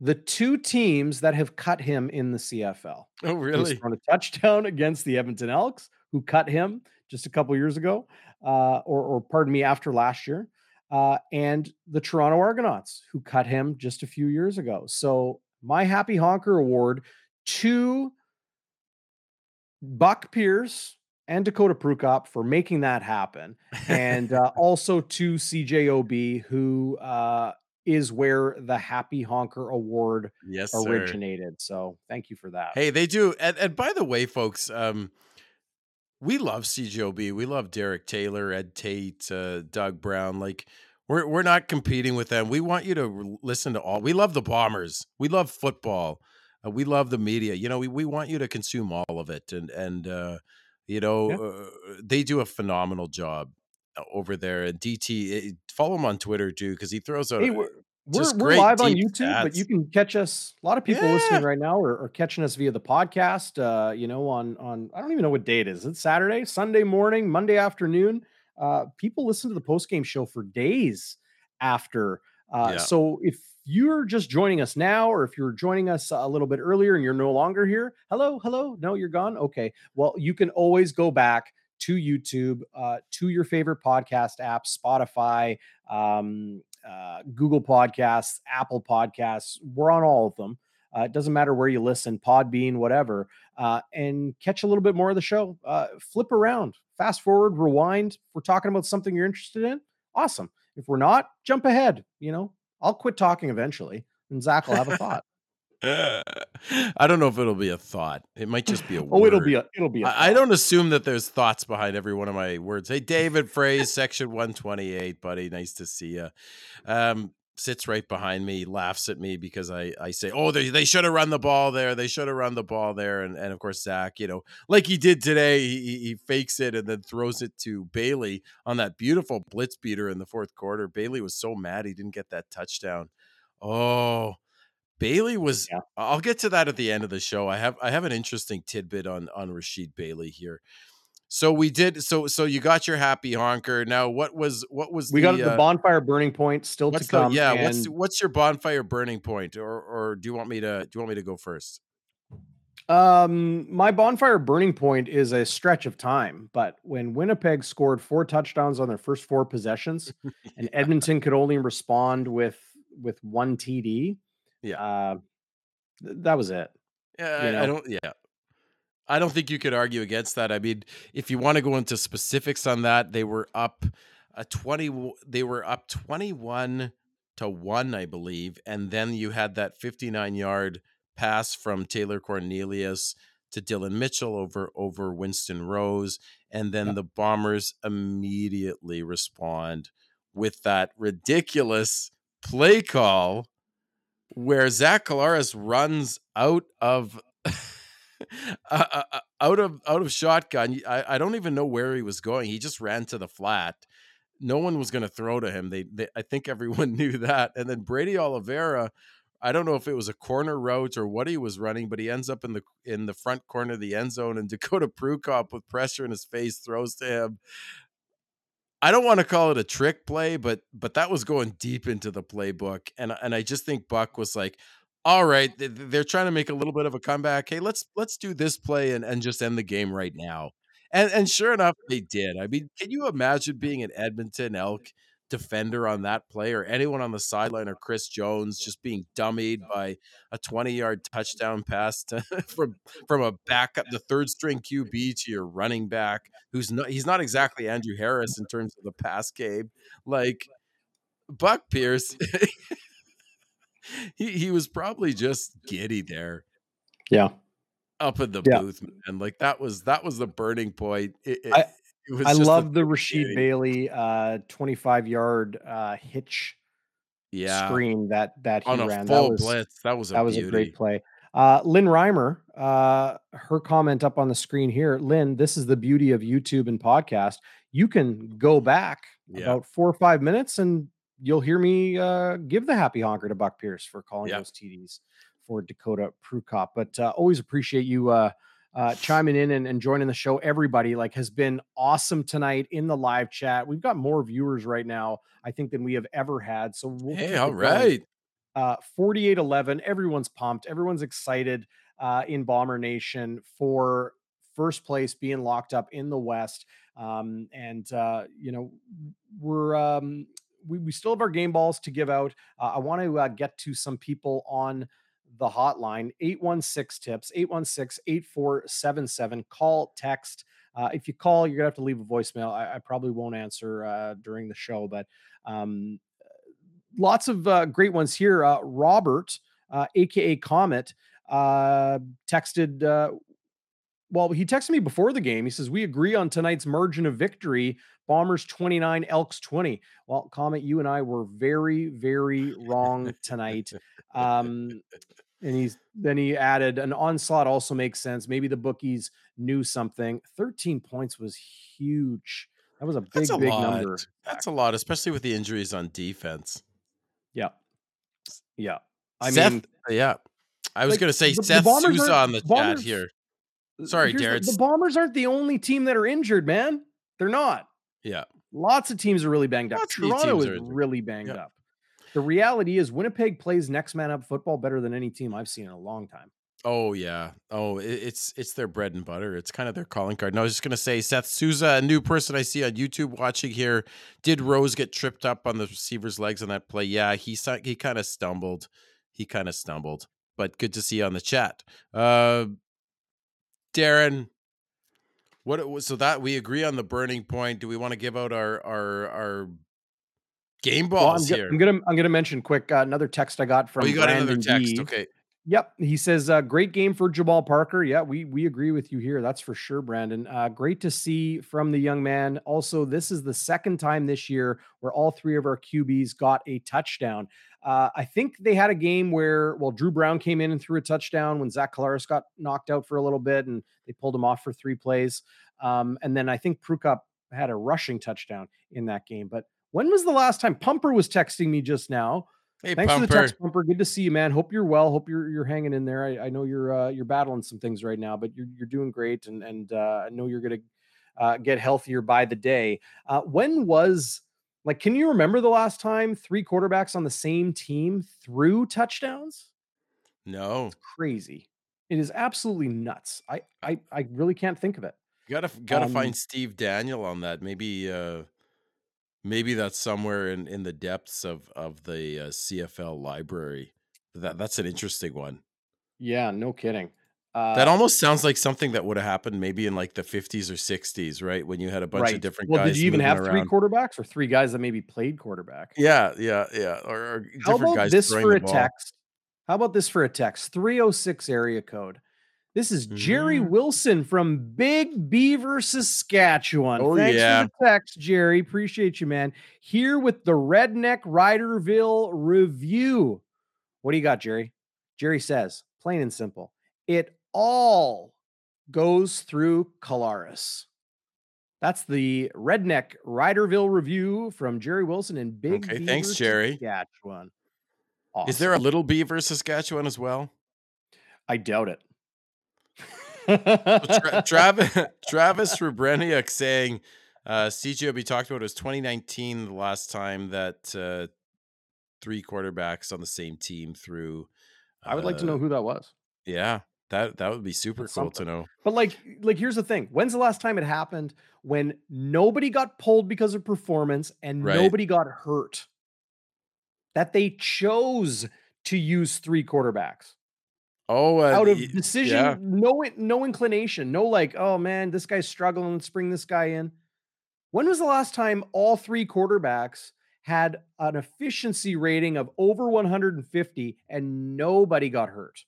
the two teams that have cut him in the CFL. Oh, really? He's thrown a touchdown [LAUGHS] against the Edmonton Elks, who cut him just a couple years ago, uh, or, or pardon me, after last year, uh, and the Toronto Argonauts, who cut him just a few years ago. So, my Happy Honker Award to Buck Pierce and Dakota Prukop for making that happen, and uh, [LAUGHS] also to CJOB, who uh, is where the Happy Honker Award yes, originated. Sir. So thank you for that. Hey, they do. And, and by the way, folks, um, we love CJOB. We love Derek Taylor, Ed Tate, uh, Doug Brown. Like we're we're not competing with them. We want you to listen to all. We love the Bombers. We love football. Uh, we love the media. You know, we, we want you to consume all of it. And and uh, you know, yeah. uh, they do a phenomenal job uh, over there. And DT, eh, follow him on Twitter too because he throws out. Hey, we're, we're, we're live on YouTube, stats. but you can catch us. A lot of people yeah. listening right now are, are, catching us via the podcast. Uh, you know, on on I don't even know what day it is. It's Saturday, Sunday morning, Monday afternoon. Uh, people listen to the post game show for days after. Uh, yeah. So if you're just joining us now, or if you're joining us a little bit earlier and you're no longer here, hello, hello, no, you're gone. Okay. Well, you can always go back to YouTube, uh, to your favorite podcast app, Spotify, um, uh, Google Podcasts, Apple Podcasts. We're on all of them. Uh, it doesn't matter where you listen, Podbean, whatever, uh, and catch a little bit more of the show. Uh, flip around, fast forward, rewind. If we're talking about something you're interested in. Awesome. If we're not, jump ahead. You know, I'll quit talking eventually, and Zach will have a thought. [LAUGHS] I don't know if it'll be a thought. It might just be a. oh, it'll be a. It'll be. I don't assume that there's thoughts behind every one of my words. Hey, David Phrase, section one twenty eight, buddy. Nice to see you. Um, sits right behind me, laughs at me because I I say, oh, they they should have run the ball there. They should have run the ball there. And and of course Zach, you know, like he did today, he, he fakes it and then throws it to Bailey on that beautiful blitz beater in the fourth quarter. Bailey was so mad he didn't get that touchdown. Oh Bailey was. Yeah. I'll get to that at the end of the show. I have I have an interesting tidbit on on Rasheed Bailey here. So we did. So so you got your happy honker. Now what was what was we the, got the uh, bonfire burning point still to come? The, yeah. What's what's your bonfire burning point, or or do you want me to do you want me to go first? Um, my bonfire burning point is a stretch of time, but when Winnipeg scored four touchdowns on their first four possessions, [LAUGHS] yeah. and Edmonton could only respond with with one TD, yeah. Uh, th- that was it. Yeah, you know? I don't. Yeah, I don't think you could argue against that. I mean, if you want to go into specifics on that, they were up a twenty. They were up twenty-one to one, I believe, and then you had that fifty-nine yard pass from Taylor Cornelius to Dillon Mitchell over over Winston Rose, and then yeah. the Bombers immediately respond with that ridiculous play call where Zach Collaros runs out of [LAUGHS] uh, out of out of shotgun. I, I don't even know where he was going. He just ran to the flat. No one was going to throw to him. They, they, I think everyone [LAUGHS] knew that. And then Brady Oliveira, I don't know if it was a corner route or what he was running, but he ends up in the in the front corner of the end zone, and [LAUGHS] Dakota Prukop with pressure in his face throws to him. I don't want to call it a trick play, but but that was going deep into the playbook, and and I just think Buck was like, all right, they're trying to make a little bit of a comeback. Hey, let's let's do this play and and just end the game right now. And and sure enough, they did. I mean, can you imagine being an Edmonton Elk defender on that play or anyone on the sideline or Chris Jones just being dummied by a 20 yard touchdown pass to, [LAUGHS] from from a backup the third string QB to your running back who's not he's not exactly Andrew Harris in terms of the pass game like Buck Pierce [LAUGHS] [LAUGHS] he he was probably just giddy there yeah up in the yeah. booth and like that was that was the burning point it, it, I, I love the Rasheed Bailey uh 25 yard uh hitch yeah screen that that he on a ran. Full that was blitz. That was a that was a great play. Uh Lynn Reimer, uh her comment up on the screen here. Lynn, this is the beauty of YouTube and podcast. You can go back yeah. about four or five minutes and you'll hear me uh give the happy honker to Buck Pierce for calling yeah. those TDs for Dakota Prukop. But uh, always appreciate you uh uh, chiming in and, and, joining the show. Everybody like has been awesome tonight in the live chat. We've got more viewers right now, I think, than we have ever had. So we'll hey, all right. Uh, 48 11. Everyone's pumped. Everyone's excited uh, in Bomber Nation for first place being locked up in the West. Um, and, uh, you know, we're, um, we, we still have our game balls to give out. Uh, I want to uh, get to some people on the hotline 816 tips 816 8477 call text uh, if you call you're gonna have to leave a voicemail i, I probably won't answer uh, during the show but um, lots of uh, great ones here uh, robert aka uh, comet uh, texted well he texted me before the game he says we agree on tonight's margin of victory bombers 29 elks 20 well comet you and i were very very wrong tonight um, and he's then he added an onslaught also makes sense. Maybe the bookies knew something. 13 points was huge. That was a big, a big lot. number. That's a lot, especially with the injuries on defense. Yeah. Yeah. I Seth, mean, yeah. I was like, going to say the, Seth the Souza on the Bombers, chat here. Sorry, Jared. The, the Bombers aren't the only team that are injured, man. They're not. Yeah. Lots of teams are really banged up. Lots Toronto is really banged yeah. up the reality is Winnipeg plays next man up football better than any team I've seen in a long time. Oh yeah. Oh, it's it's their bread and butter. It's kind of their calling card. And I was just gonna say, Seth Souza, a new person I see on YouTube watching here. Did Rose get tripped up on the receiver's legs on that play? Yeah, he he kind of stumbled. He kind of stumbled. but good to see you on the chat. Uh, Darren, what? So that we agree on the burning point. Do we want to give out our our our game balls well, I'm, here? I'm gonna I'm gonna mention quick uh, another text I got from. Oh, you got Brandon another text. D. Okay. Yep, he says uh, great game for Jamal Parker. Yeah, we we agree with you here. That's for sure, Brandon. Uh, great to see from the young man. Also, this is the second time this year where all three of our QBs got a touchdown. Uh, I think they had a game where well, Dru Brown came in and threw a touchdown when Zach Collaros got knocked out for a little bit, and they pulled him off for three plays. Um, and then I think Prukop had a rushing touchdown in that game. But when was the last time Pumper was texting me just now? Hey, Thanks Pumper. for the text, Pumper. Good to see you, man. Hope you're well. Hope you're you're hanging in there. I, I know you're uh, you're battling some things right now, but you're you're doing great, and and uh, I know you're gonna uh, get healthier by the day. Uh, when was like? Can you remember the last time three quarterbacks on the same team threw touchdowns? No, It's crazy. It is absolutely nuts. I I I really can't think of it. you gotta gotta Um, find Steve Daniel on that. Maybe uh maybe that's somewhere in in the depths of of the uh, CFL library. That that's an interesting one. Yeah, no kidding. Uh, That almost sounds like something that would have happened maybe in like the 50s or 60s, right? When you had a bunch right. of different well, guys. did you even have three quarterbacks or three guys that maybe played quarterback? Yeah, yeah, yeah. Or, or How about this for a ball. text? How about this for a text? 306 area code. This is Jerry Mhm. Wilson from Big Beaver, Saskatchewan. Oh, Thanks yeah. for the text, Jerry. Appreciate you, man. Here with the Redneck Riderville review. What do you got, Jerry? Jerry says, plain and simple, it all goes through Collaros. That's the Redneck Riderville review from Jerry Wilson and Big Okay, Beaver, thanks, Jerry. Saskatchewan. Is there a Little Beaver, Saskatchewan as well? I doubt it. Tra- [LAUGHS] [LAUGHS] Travis Travis Rubreniuk saying uh, CJOB talked about it was 2019 the last time that uh, three quarterbacks on the same team threw. I would like to uh, know who that was. Yeah, that that would be super That's cool something. to know. But like, like here's the thing: when's the last time it happened when nobody got pulled because of performance and Right. nobody got hurt? That they chose to use three quarterbacks Oh, uh, out of decision, yeah. no, no inclination, no like, oh man, this guy's struggling. Let's bring this guy in. When was the last time all three quarterbacks had an efficiency rating of over 150 and nobody got hurt?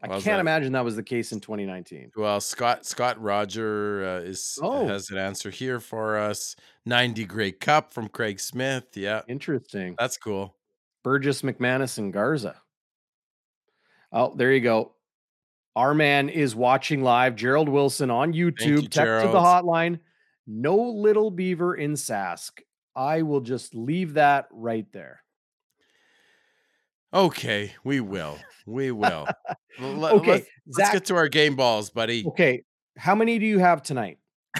I How's can't that? imagine that was the case in 2019. Well, Scott Scott Roger uh, is Oh. has an answer here for us. 90 Grey Cup from Craig Smith. Yeah, Interesting. that's cool. Burgess, McManus, and Garza. Oh, there you go. Our man is watching live. Gerald Wilson on YouTube. you, Text to the hotline. No little beaver in Sask. I will just leave that right there. Okay, we will. We will. [LAUGHS] Let- Okay, let's, let's get to our game balls, buddy. Okay, how many do you have tonight? [LAUGHS]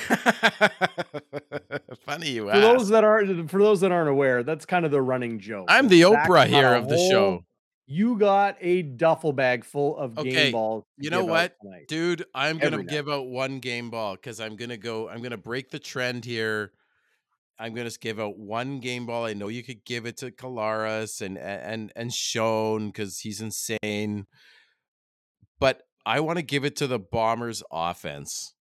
Funny you For ask. those that aren't for those that aren't aware, that's kind of the running joke. I'm the Zach Oprah here of the whole- show. You got a duffel bag full of Okay, game balls. you know what. Dude, I'm gonna night. give out one game ball because I'm gonna go. I'm gonna break the trend here. I'm gonna give out one game ball. I know you could give it to Collaros and and and Schoen because he's insane, but I want to give it to the Bombers offense.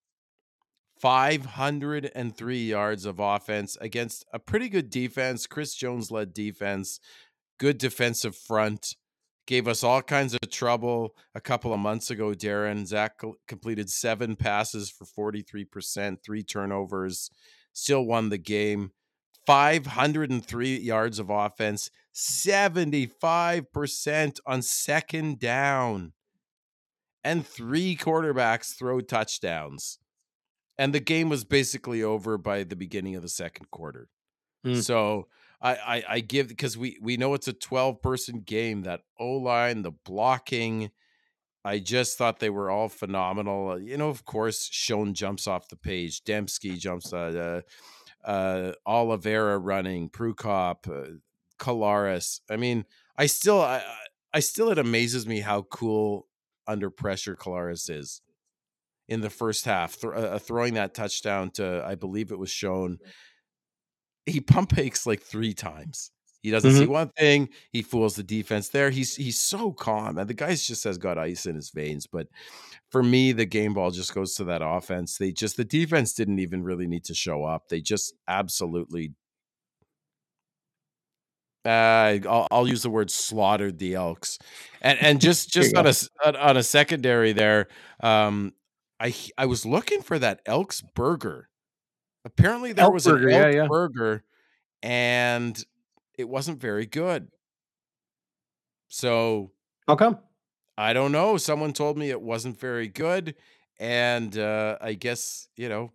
503 yards of offense against a pretty good defense. Chris Jones led defense, good defensive front gave us all kinds of trouble a couple of months ago. Darren Zach completed seven passes for 43%, three turnovers, still won the game. 503 yards of offense, 75% on second down, and three quarterbacks throw touchdowns. And the game was basically over by the beginning of the second quarter. Mm. So I, I, I give because we we know it's a 12 person game. That O line, the blocking, I just thought they were all phenomenal. Uh, You know, of course, Schoen jumps off the page, Demski jumps, uh, uh, uh Oliveira running, Prukop, uh, Collaros. I mean, I still, I, I- still, it amazes me how cool under pressure Collaros is in the first half, th- uh, throwing that touchdown to, I believe it was Schoen he pump fakes like three times. He doesn't see Mhm. one thing. He fools the defense there. He's he's so calm, and the guy just has got ice in his veins. But for me, the game ball just goes to that offense. They just the defense didn't even really need to show up. They just absolutely. Uh, I'll, I'll use the word slaughtered the Elks, and and just just on a on a secondary there, um, I I was looking for that Elks burger. Apparently, there Elk was an burger, yeah, yeah. burger, and it wasn't very good. So How come? I don't know. Someone told me it wasn't very good, and uh, I guess you know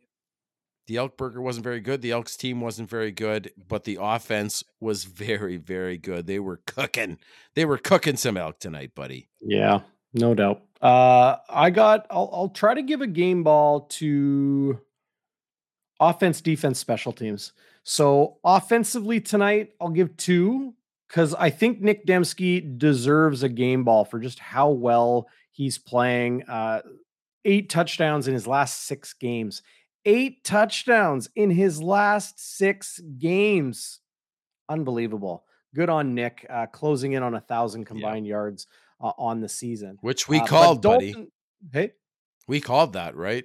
the Elk burger wasn't very good. The Elks team wasn't very good, but the offense was [LAUGHS] very, very good. They were cooking. They were cooking some elk tonight, buddy. Yeah, no doubt. Uh, I got. I'll, I'll try to give a game ball to offense, defense, special teams. So offensively tonight, I'll give two because I think Nick Demski deserves a game ball for just how well he's playing. Uh, eight touchdowns in his last six games. Eight touchdowns in his last six games. Unbelievable. Good on Nick, uh, closing in on a thousand combined yards uh, on the season. Which we Uh, called, buddy. Hey, We called that, right?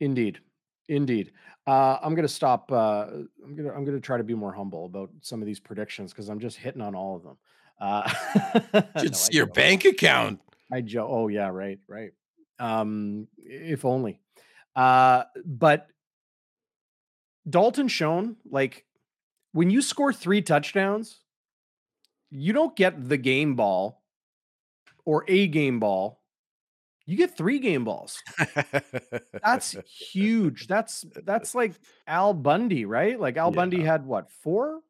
Indeed, indeed. Uh, I'm gonna stop. Uh, I'm gonna I'm gonna try to be more humble about some of these predictions because I'm just hitting on all of them. Uh, [LAUGHS] no, your joke. bank account. I joke. Oh yeah, right, right. Um, if only. Uh, but Dalton Schoen like when you score three touchdowns, you don't get the game ball or a game ball. You get three game balls. That's huge. That's that's [LAUGHS] like Al Bundy, right? Like Al Bundy had what four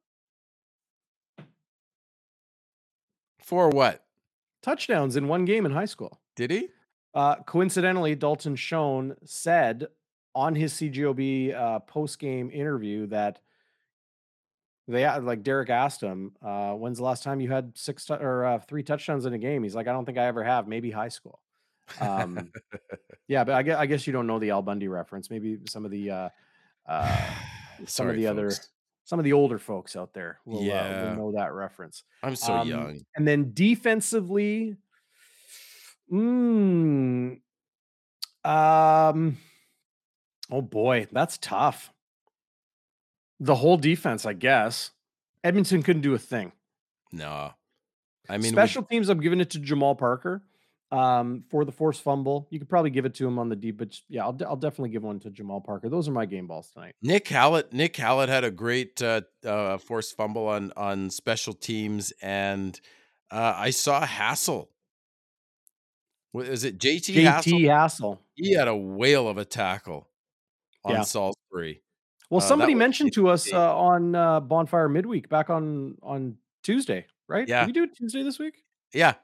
For what? touchdowns in one game in high school. Did he? Uh, coincidentally, Dalton Schoen said on his CJOB uh, post game interview that they had- like Derek asked him, uh, "When's the last time you had six tou- or uh, three touchdowns in a game?" He's like, "I don't think I ever have. Maybe high school." Um, yeah, but I guess, I guess you don't know the Al Bundy reference. Maybe some of the uh, uh, [SIGHS] some Sorry, of the other some of the older folks out there will, uh, Yeah. will know that reference. I'm so Um, young. And then defensively, mm, um, oh boy, that's tough. The whole defense, I guess. Edmonton couldn't do a thing. No. I mean, we- Special teams, I'm giving it to Jamal Parker um, for the forced fumble. You could probably give it to him on the deep, but yeah, I'll, I'll definitely give one to Jamal Parker. Those are my game balls tonight. Nick Hallett, Nick Hallett had a great uh, uh, forced fumble on on special teams, and uh, I saw Hassell. What is it? JT, Hassell. JT Hassell. He had a whale of a tackle on Yeah. Salisbury. Well, Uh, somebody mentioned to us uh, on uh, Bonfire Midweek back on on Tuesday, right? Yeah. Did we do it Tuesday this week? Yeah,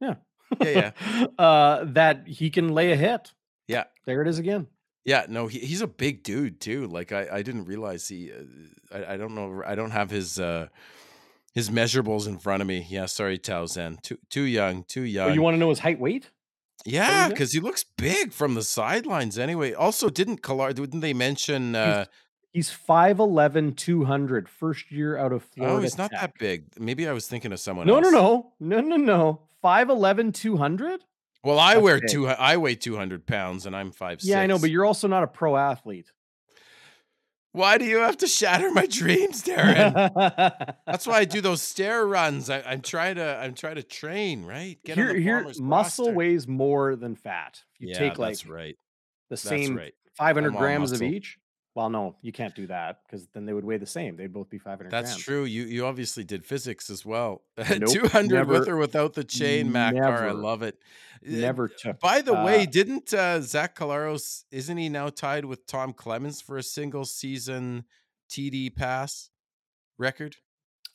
Yeah. Yeah, [LAUGHS] uh, that he can lay a hit. yeah, There it is again. yeah. No, he, he's a big dude too. Like I, I didn't realize he. Uh, I, I don't know. I don't have his uh, his measurables in front of me. Yeah, sorry, Towson. Too too young. Too Oh, young. you want to know his height weight? Yeah, because he looks big from the sidelines. Anyway, also didn't Kalar? Didn't they mention? Uh, He's 5'11, 200, first year out of Florida. oh, he's not Tech. that big. Maybe I was thinking of someone else. No, else. no, no, no, no, no. 5'11, 200? Well, I That's wear big. two. I weigh two hundred pounds, and I'm five. Yeah, I know, but you're also not a pro athlete. why do you have to shatter my dreams, Darren? That's why I do [LAUGHS] those stair runs. I, I'm trying to. I'm trying to train. Right. Get on here, the here, muscle roster. weighs more than fat. If you Yeah, take like that's right. the That's same right. 500 I'm all grams of each. Well, no, you can't do that because then they would weigh the same. They'd both be 500 That's grams. true. You you obviously did physics as well. [LAUGHS] Nope, Two hundred with or without the chain, Makar. I love it. Uh, Never took. By the way, uh, didn't uh, Zach Collaros isn't he now tied with Tom Clements for a single season TD pass record?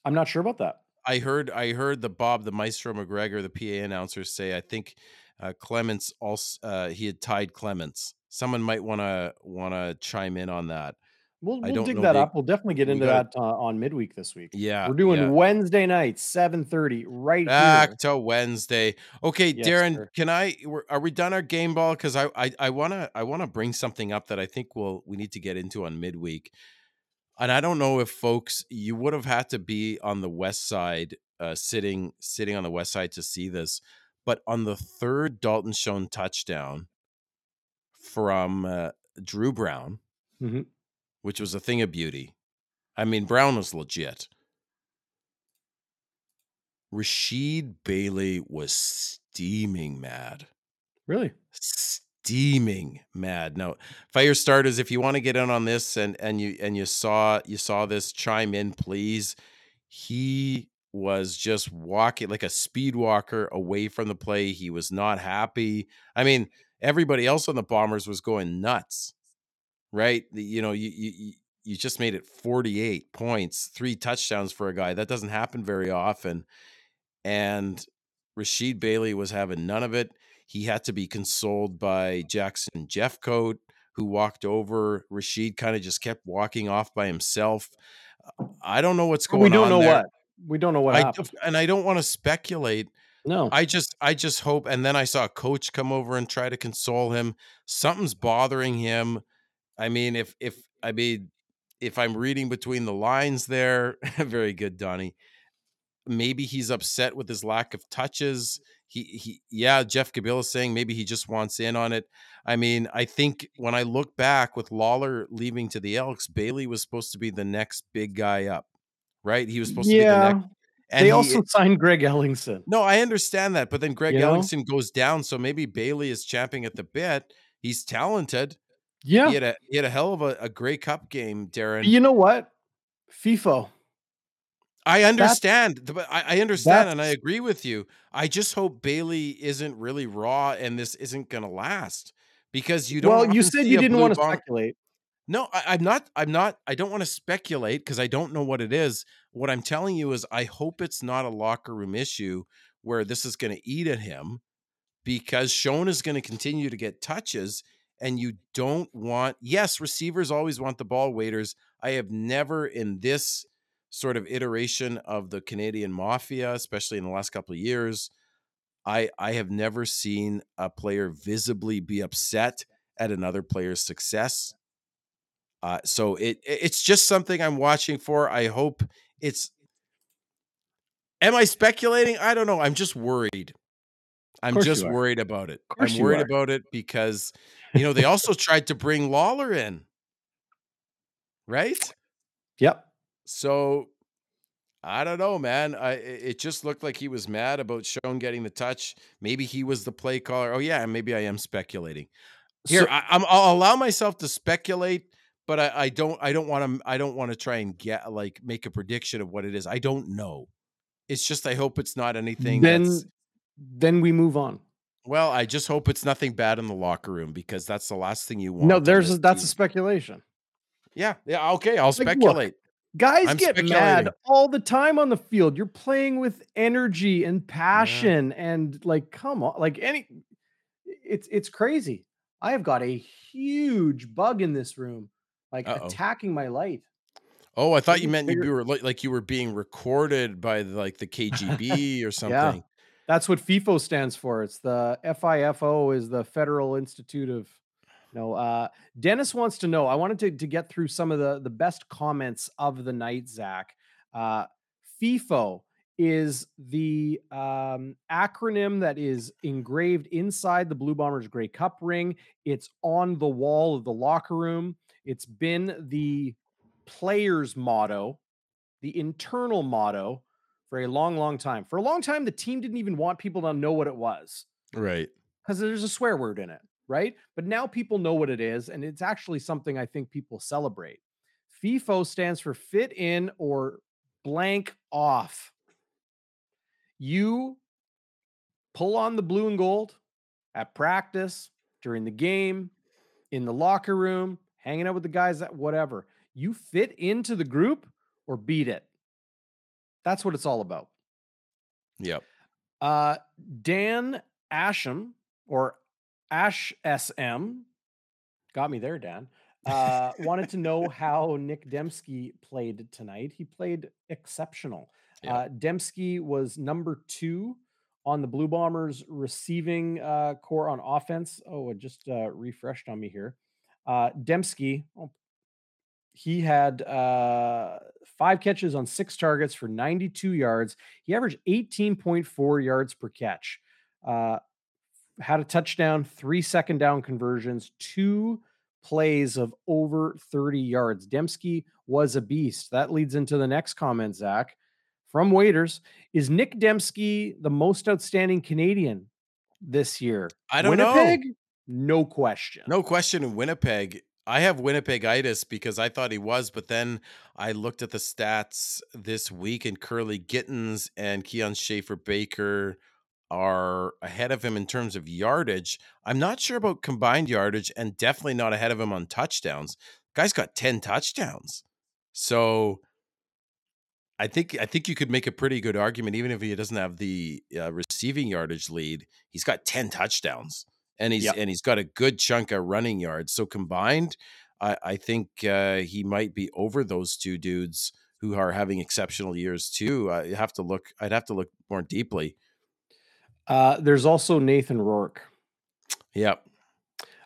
I'm not sure about that. I heard I heard the Bob the Maestro McGregor, the PA announcer, say I think uh, Clements also uh, he had tied Clements. Someone might want to want to chime in on that. We'll, we'll dig that the- up. We'll definitely get into gotta- that uh, on midweek this week. Yeah, We're doing yeah. Wednesday night, 7:30, right Back here. to Wednesday. Okay, Yes, Darren, sir. can I? we're- Are we done our game ball? Because I, I, I wanna, I wanna bring something up that I think we'll, we need to get into on midweek. and I don't know if folks you would have had to be on the west side, uh, sitting sitting on the west side to see this, but on the third Dalton Schoen touchdown from uh, Dru Brown, hmm which was a thing of beauty. I mean, Brown was legit. Rasheed Bailey was steaming mad. Really? Steaming mad. Now, fire starters, if you want to get in on this and and you and you saw you saw this, chime in, please. He was just walking like a speed walker away from the play. He was not happy. I mean, everybody else on the Bombers was going nuts, right? You know, you you you- just made it 48 points, three touchdowns for a guy. That doesn't happen very often. And Rasheed Bailey was having none of it. He had to be consoled by Jackson Jeffcoat, who walked over. Rasheed kind of just kept walking off by himself. I don't know what's going on. we don't on know there. what. We don't know what I happened. and I don't want to speculate. No. I just I just hope and then I saw a coach come over and try to console him. Something's bothering him. I mean, if if I mean if I'm reading between the lines there, [LAUGHS] very good, Donnie. Maybe he's upset with his lack of touches. He he yeah, Jeff Kabila is saying maybe he just wants in on it. I mean, I think when I look back with Lawler leaving to the Elks, Bailey was supposed to be the next big guy up. Right? He was supposed to be the next and They he- also signed Greg Ellingson. no, I understand that, but then Greg You know? Ellingson goes down, so maybe Bailey is champing at the bit. He's talented. Yeah. He had a he had a hell of a, a Grey Cup game, Darren. You know what? FIFO. I understand, I, I understand and I agree with you. I just hope Bailey isn't really raw and this isn't going to last because you don't. Well, you said you didn't want to bomb- speculate. No, I, I'm not. I'm not. I don't want to speculate because I don't know what it is. What I'm telling you is, I hope it's not a locker room issue where this is going to eat at him because Schoen is going to continue to get touches, and you don't want. Yes, receivers always want the ball. Waiters. I have never in this sort of iteration of the Canadian Mafia, especially in the last couple of years, I I have never seen a player visibly be upset at another player's success. Uh, so it it- it's just something I'm watching for. I hope it's. Am I speculating? I don't know. I'm just worried. I'm just worried about it. I'm worried about it because you know they [LAUGHS] also tried to bring Lawler in, right? Yep. So I don't know, man. I it just looked like he was mad about Schoen getting the touch. Maybe he was the play caller. Oh yeah, maybe I am speculating. Here, So- I, I'm, I'll allow myself to speculate, but I, I don't. I don't want to. I don't want to try and get like make a prediction of what it is. I don't know. It's just I hope it's not anything. Then, that's, then we move on. well, I just hope it's nothing bad in the locker room because that's the last thing you want. No, there's a, that's a speculation. yeah, yeah. Okay, I'll look, speculate. Guys I'm get mad all the time on the field. You're playing with energy and passion and like come on, like any it's it's crazy. I have got a huge bug in this room like Uh-oh. attacking my light. Oh, I thought you meant you were like, you were being recorded by the, like the KGB or something. Yeah. That's what FIFO stands for. It's the FIFO is the Federal Institute of no. Uh, Dennis wants to know. I wanted to, to get through some of the the best comments of the night. Zach, uh, FIFO is the um, acronym that is engraved inside the Blue Bombers Grey Cup ring. It's on the wall of the locker room. It's been the players' motto, the internal motto for a long, long time. For a long time, the team didn't even want people to know what it was Right. because there's a swear word in it, right? But now people know what it is, and it's actually something I think people celebrate. FIFO stands for fit in or blank off. You pull on the blue and gold at practice, during the game, in the locker room, hanging out with the guys, that whatever. You fit into the group or beat it. That's what it's all about. Yep. Uh, Dan Asham or Ash SM got me there, Dan. Uh, wanted to know [LAUGHS] how Nick Demski played tonight. He played exceptional. Yeah. Uh, Demski was number two on the Blue Bombers receiving uh, core on offense. Oh, it just uh, refreshed on me here. Uh, Demski, oh, he had uh, five catches on six targets for 92 yards. He averaged 18.4 yards per catch. Uh, had a touchdown, three second down conversions, two plays of over 30 yards. Demski was a beast. That leads into the next comment, Zach, from Waiters. Is Nick Demski the most outstanding Canadian this year? I don't Winnipeg? know. No question. No question in Winnipeg. I have Winnipegitis because I thought he was, but then I looked at the stats this week and Kurleigh Gittens and Kian Schaffer-Baker are ahead of him in terms of yardage. I'm not sure about combined yardage and definitely not ahead of him on touchdowns. Guy's got 10 touchdowns. So I think I think you could make a pretty good argument even if he doesn't have the uh, receiving yardage lead. He's got 10 touchdowns and he's yep. and he's got a good chunk of running yards. So combined, I, I think uh, he might be over those two dudes who are having exceptional years too. I have to look. I'd have to look more deeply. Uh, there's also Nathan Rourke. Yep.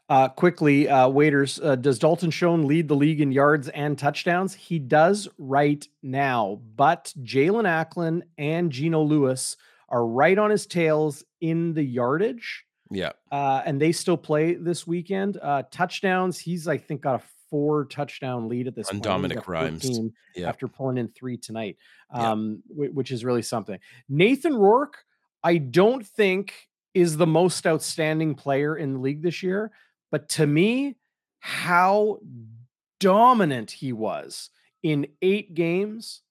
Uh, quickly, uh, waiters, uh, does Dalton Schoen lead the league in yards and touchdowns? He does right now, but Jalen Acklin and Geno Lewis are right on his tails in the yardage. Yeah. Uh, and they still play this weekend. Uh, touchdowns, he's, I think, got a four touchdown lead at this on point. Dominic Rhymes yeah. after pulling in three tonight, um, yeah. w- which is really something. Nathan Rourke, I don't think is the most outstanding player in the league this year, but to me, how dominant he was in eight games,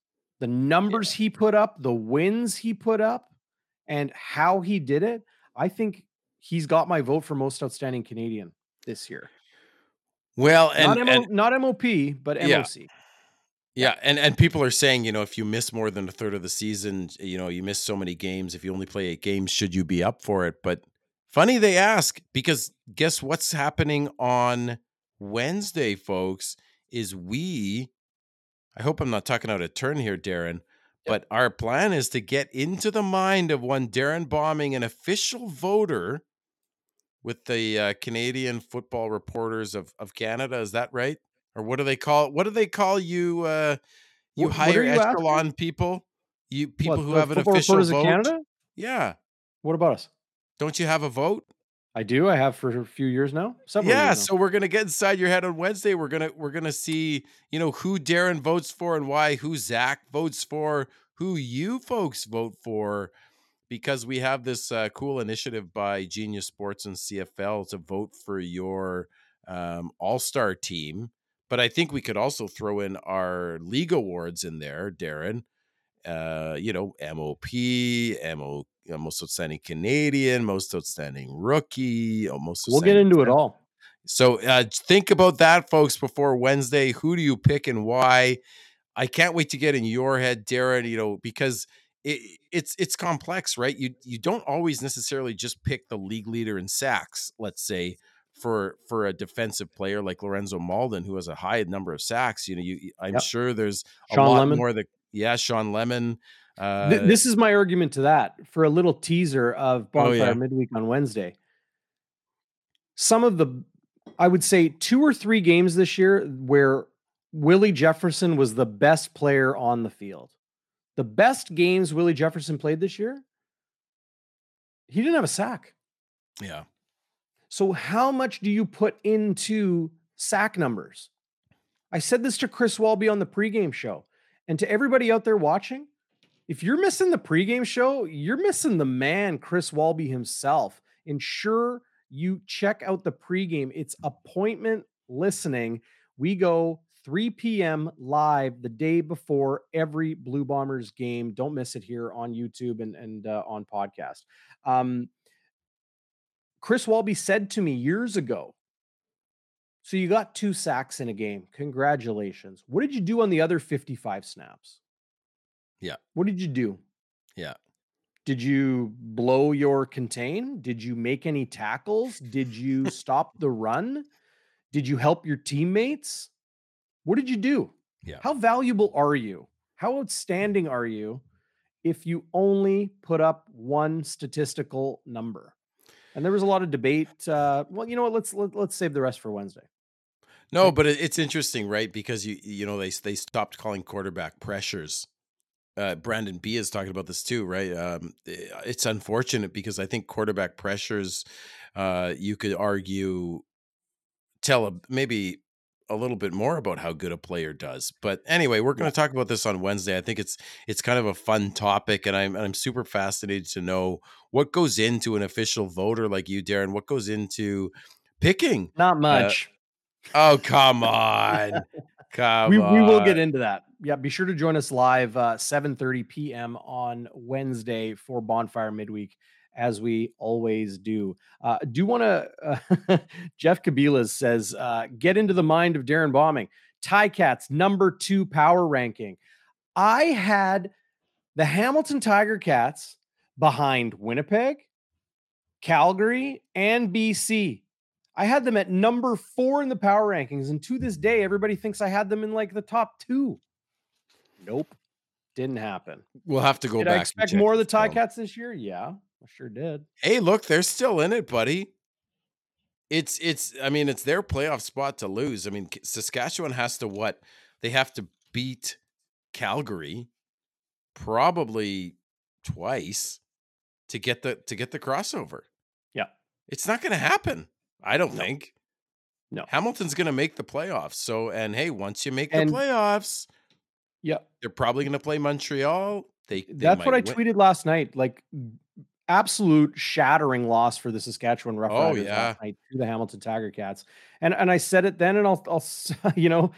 the numbers yeah. he put up, the wins he put up, and how he did it, I think he's got my vote for most outstanding Canadian this year. Well, and not, and, not MOP, but MOC. Yeah. Yeah, and and people are saying, you know, if you miss more than a third of the season, you know, you miss so many games. If you only play eight games, should you be up for it? But funny they ask because guess what's happening on Wednesday, folks? Is we, I hope I'm not talking out of turn here, Darren, but our plan is to get into the mind of one Darren Bombing, an official voter with the uh, Canadian Football Reporters of, of Canada. Is that right? or what do they call what do they call you uh you what, higher what you echelon asking? people you people what, who have an official vote Canada? yeah what about us don't you have a vote I do. I have for a few years now. Yeah, now. so we're gonna get inside your head on Wednesday. We're gonna we're gonna see you know who Darren votes for and why, who Zach votes for, who you folks vote for, because we have this uh, cool initiative by Genius Sports and CFL to vote for your um, All Star team. But I think we could also throw in our league awards in there, Darren. Uh, you know, MOP, MO, most outstanding Canadian, most outstanding rookie, almost. We'll get into it all. So uh, think about that, folks, before Wednesday. Who do you pick and why? I can't wait to get in your head, Darren. You know, because it, it's it's complex, right? You you don't always necessarily just pick the league leader in sacks. Let's say for for a defensive player like Lorenzo Mauldin, who has a high number of sacks. You know, you, I'm yep. sure there's a Shawn lot Lemon. more that. Yeah, Shawn Lemon. Uh, Th- this is my argument to that for a little teaser of Bonfire oh, yeah. midweek on Wednesday. Some of the, I would say, two or three games this year where Willie Jefferson was the best player on the field. The best games Willie Jefferson played this year, he didn't have a sack. Yeah. So, how much do you put into sack numbers? I said this to Chris Walby on the pregame show. And to everybody out there watching, if you're missing the pregame show, you're missing the man, Chris Walby himself. Ensure you check out the pregame. It's appointment listening. We go 3 p.m. live the day before every Blue Bombers game. Don't miss it here on YouTube and, and uh, on podcast. Um, Chris Walby said to me years ago, so you got two sacks in a game. Congratulations. What did you do on the other 55 snaps? Yeah. What did you do? Yeah. Did you blow your contain? Did you make any tackles? Did you stop the run? Did you help your teammates? What did you do? Yeah. How valuable are you? How outstanding are you if you only put up one statistical number? And there was a lot of debate. Uh, well, you know what? Let's let, us let us save the rest for Wednesday. No, but it's interesting, right? Because you you know they they stopped calling quarterback pressures. Uh, Brandon B is talking about this too, right? Um, eh, it's unfortunate because I think quarterback pressures, uh, you could argue, tell a, maybe a little bit more about how good a player does. But anyway, we're going to talk about this on Wednesday. I think it's it's kind of a fun topic, and I'm I'm super fascinated to know what goes into an official voter like you, Darren. What goes into picking? Not uh, much. Uh, oh come [LAUGHS] on, come we, on. We will get into that. Yeah, be sure to join us live uh, 7:30 p.m. on Wednesday for Bonfire Midweek as we always do. Uh, do want to, uh, [LAUGHS] Jeff Kabilas says, uh, get into the mind of Darren Bombing. Tie Cats, number two power ranking. I had the Hamilton Tiger Cats behind Winnipeg, Calgary, and BC. I had them at number four in the power rankings. And to this day, everybody thinks I had them in like the top two. Nope. Didn't happen. We'll have to go Did back. I expect more of the Tie Cats this year? Yeah. I sure did. Hey, look, they're still in it, buddy. It's it's I mean, it's their playoff spot to lose. I mean, Saskatchewan has to what? They have to beat Calgary probably twice to get the to get the crossover. Yeah. It's not going to happen. I don't No. think. No. Hamilton's going to make the playoffs. So and hey, once you make And- the playoffs, Yeah. they're probably going to play Montreal. They, they That's what I win. tweeted last night. Like absolute shattering loss for the Saskatchewan Oh, Roughriders yeah. last night to the Hamilton Tiger Cats. And and I said it then, and I'll I'll [LAUGHS] you know.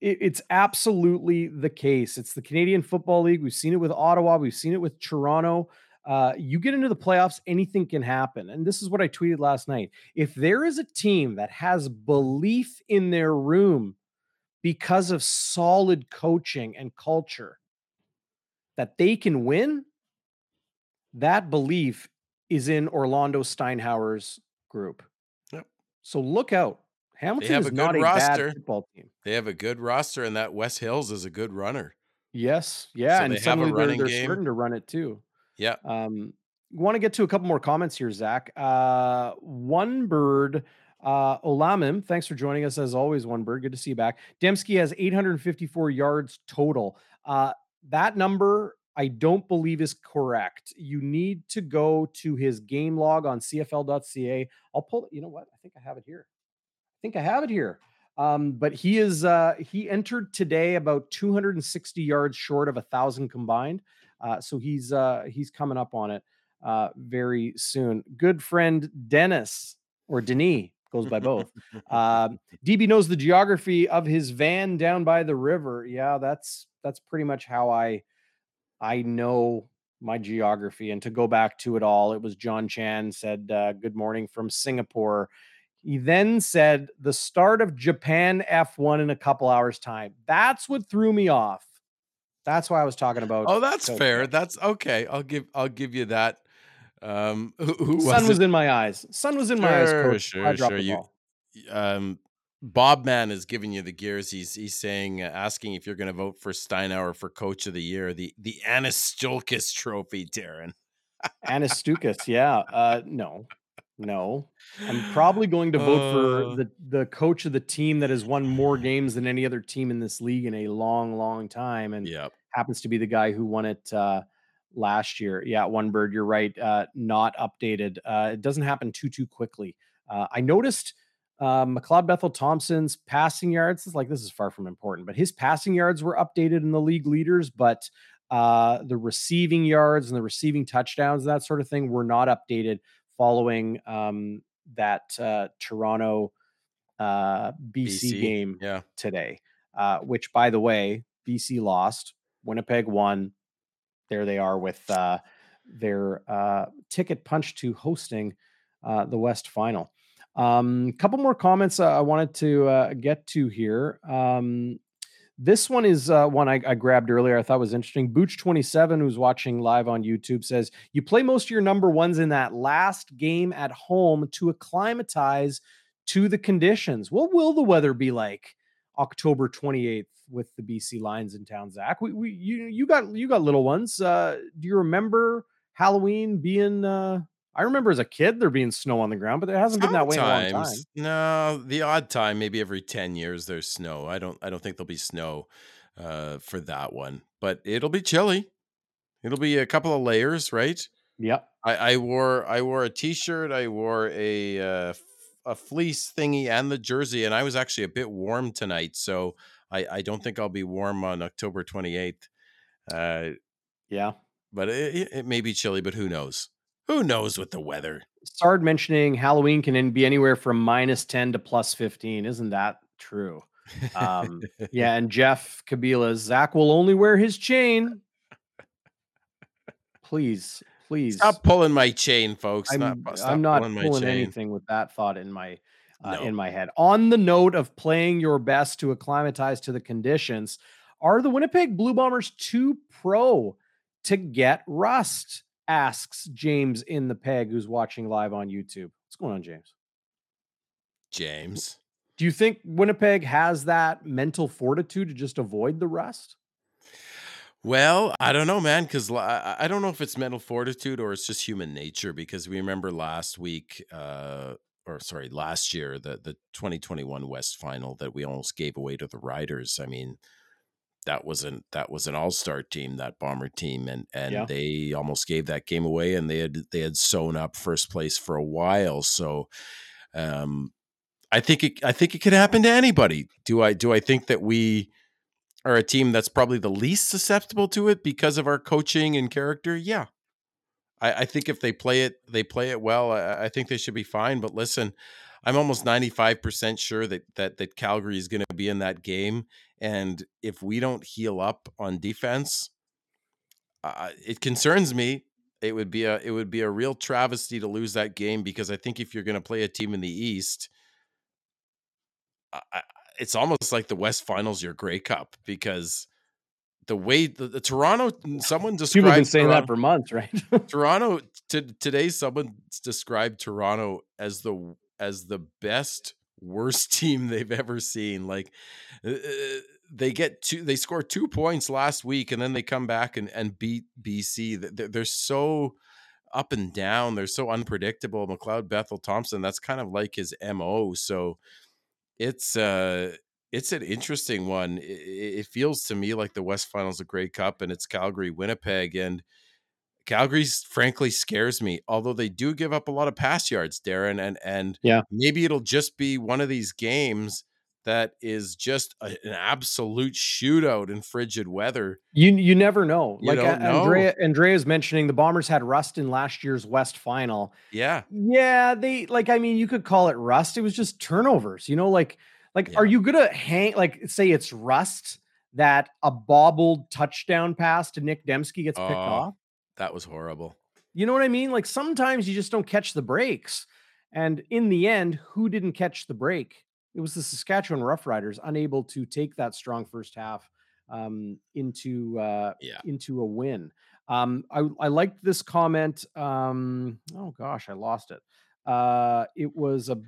It, it's absolutely the case. It's the Canadian Football League. We've seen it with Ottawa. We've seen it with Toronto. Uh, you get into the playoffs, anything can happen. And this is what I tweeted last night. If there is a team that has belief in their room because of solid coaching and culture, that they can win, that belief is in Orlando Steinauer's group. Yep. So look out. Hamilton have is a good not a roster. bad football team. They have a good roster, and that Wes Hills is a good runner. Yes. Yeah. So and they have a suddenly they're, running they're game. starting to run it too. Yeah. Um, want to get to a couple more comments here, Zach. Uh, one bird, uh, Olamim, thanks for joining us as always. One bird, good to see you back. Demski has 854 yards total. Uh, that number I don't believe is correct. You need to go to his game log on CFL.ca. I'll pull. You know what? I think I have it here. I think I have it here. Um, but he is uh, he entered today about 260 yards short of a thousand combined. Uh, so he's uh, he's coming up on it uh, very soon. Good friend Dennis or Denis goes by both. [LAUGHS] Um, DB knows the geography of his van down by the river. Yeah, that's that's pretty much how I I know my geography. And to go back to it all, it was John Chan said, uh, "Good morning from Singapore." He then said, "The start of Japan F1 in a couple hours time." That's what threw me off. That's why I was talking about. Oh, that's Tokyo. fair. That's okay. I'll give I'll give you that. Um, who, who Sun was it? in my eyes. Sun was in my eyes. Sure, Coach. sure, I dropped sure. the You- ball. um, Bob Man is giving you the gears. He's he's saying, uh, asking if you're going to vote for Steinauer for Coach of the Year, the the Annis Stukus Trophy, Darren. Annis Stukus, yeah. Uh, no, no. I'm probably going to vote Uh. for the the coach of the team that has won more games than any other team in this league in a long, long time, and Yep. happens to be the guy who won it uh, last year. Yeah, one bird. You're right. Uh, not updated. Uh, it doesn't happen too too quickly. Uh, I noticed uh, McLeod Bethel Thompson's passing yards. is like this is far from important, but his passing yards were updated in the league leaders, but uh, the receiving yards and the receiving touchdowns, and that sort of thing, were not updated following um, that uh, Toronto uh, BC, BC, game Yeah. today, uh, which, by the way, BC lost, Winnipeg won. There they are with uh, their uh, ticket punch to hosting uh, the West Final. Um, couple more comments uh, I wanted to uh, get to here. Um, this one is uh, one I, I grabbed earlier. I thought was interesting. Booch27, who's watching live on YouTube, says you play most of your number ones in that last game at home to acclimatize to the conditions. What will the weather be like October 28th with the BC Lions in town, Zach? We, we you you got you got little ones. Uh, do you remember Halloween being? Uh, I remember as a kid there being snow on the ground, but there hasn't been that way in a long time. No, the odd time, maybe every 10 years there's snow. I don't I don't think there'll be snow uh for that one. But it'll be chilly. It'll be a couple of layers, right? Yep. I, I wore I wore a t-shirt, I wore a uh, a fleece thingy and the jersey, and I was actually a bit warm tonight, so I, I don't think I'll be warm on October 28th. Uh, Yeah. but it, it- it may be chilly, but who knows? Who knows with the weather? Started mentioning Halloween can be anywhere from minus 10 to plus 15. Isn't that true? Um, Yeah, and Jeff Kabila, Zach will only wear his chain. Please, please. Stop pulling my chain, folks. I'm, Not- stop I'm not pulling pulling anything with that thought in my uh, No. in my head. On the note of playing your best to acclimatize to the conditions, are the Winnipeg Blue Bombers too pro to get rust? Asks James in the peg, who's watching live on YouTube. What's going on, James? James. Do you think Winnipeg has that mental fortitude to just avoid the rust? Well, I don't know, man, because I I don't know if it's mental fortitude or it's just human nature. Because we remember last week, uh, or sorry, last year, the the 2021 West Final that we almost gave away to the Riders. I mean, that wasn't that was an all star team, that Bomber team, and and Yeah. they almost gave that game away, and they had they had sewn up first place for a while. So, um, I think it I think it could happen to anybody. Do I do I think that we are a team that's probably the least susceptible to it because of our coaching and character, yeah. I, I think if they play it, they play it well. I, I think they should be fine. But listen, I'm almost 95 percent sure that that that Calgary is going to be in that game, and if we don't heal up on defense, uh, it concerns me. It would be a it would be a real travesty to lose that game because I think if you're going to play a team in the East, I, it's almost like the West Finals your Grey Cup because the way the, the Toronto someone [LAUGHS] People described have been saying Toronto, that for months, right? Toronto to, today someone described Toronto as the as the best worst [LAUGHS] team they've ever seen like uh, they get two they score two points last week and then they come back and, and beat BC they're, they're so up and down they're so unpredictable McLeod Bethel Thompson that's kind of like his MO so it's uh it's an interesting one. It, it feels to me like the West Finals of Grey Cup, and it's Calgary, Winnipeg, and Calgary's frankly scares me. Although they do give up a lot of pass yards, Darren, and and Yeah. maybe it'll just be one of these games that is just a, an absolute shootout in frigid weather. You you never know. You like don't A- know. Andrea Andrea's mentioning the Bombers had rust in last year's West final. Yeah, Yeah, they like I mean you could call it rust. It was just turnovers, you know, like like Yeah. are you gonna hang like say it's rust that a bobbled touchdown pass to Nick Demski gets picked Oh. off? That was horrible. You know what I mean? Like sometimes you just don't catch the breaks. And in the end, who didn't catch the break? It was the Saskatchewan Roughriders unable to take that strong first half um, into uh, Yeah. into a win. Um, I, I liked this comment. Um, oh gosh, I lost it. Uh, it was a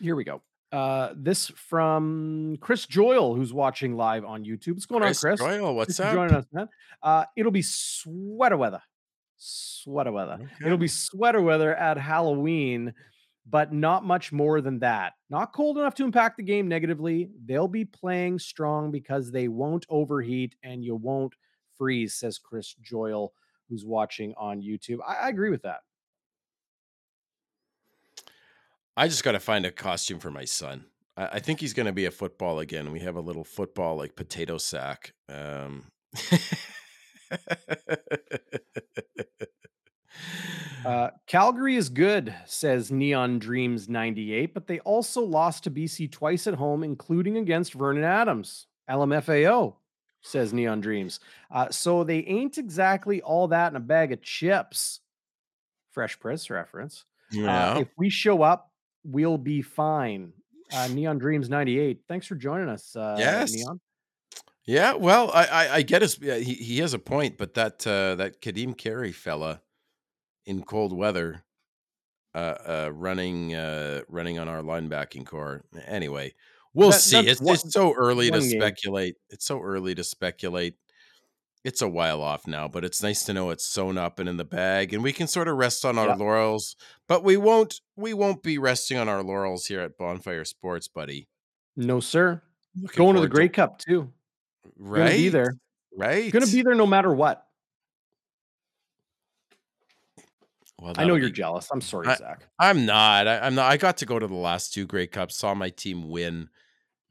here we go. Uh, this from Chris Joyle, who's watching live on YouTube. What's going Chris on, Chris? Doyle, what's Thanks up? joining us, man. Uh, it'll be sweater weather. Sweater weather. It'll be sweater weather at Halloween, but not much more than that. Not cold enough to impact the game negatively. They'll be playing strong because they won't overheat and you won't freeze, says Chris Joyle, who's watching on YouTube. I, I agree with that. I just got to find a costume for my son. I, I think he's going to be a football again. We have a little football like potato sack. Um, [LAUGHS] Uh, Calgary is good, says Neon Dreams 98, but they also lost to BC twice at home, including against Vernon Adams. LMFAO, says Neon Dreams. Uh, so they ain't exactly all that in a bag of chips. Fresh Prince reference. Uh, yeah. if we show up, we'll be fine. Uh, Neon Dreams 98. Thanks for joining us, uh, Yes. Neon. Yeah, well, I, I, I get his. yeah, He, he has a point, but that uh, that Ka'Deem Carey fella in cold weather, uh, uh, running uh, running on our linebacking corps. Anyway, we'll That- see. It's, one- it's so early to game. speculate. It's so early to speculate. it's a while off now, but it's nice to know it's sewn up and in the bag, and we can sort of rest on our Yep. laurels. But we won't. We won't be resting on our laurels here at Bonfire Sports, buddy. No, sir. Looking Going to the Grey Cup too. Right, Gonna be there. right. Gonna be there no matter what. Well, I know you're be- jealous. I'm sorry, I- Zach. I'm not. I, I'm not. I got to go to the last two Grey Cups. Saw my team win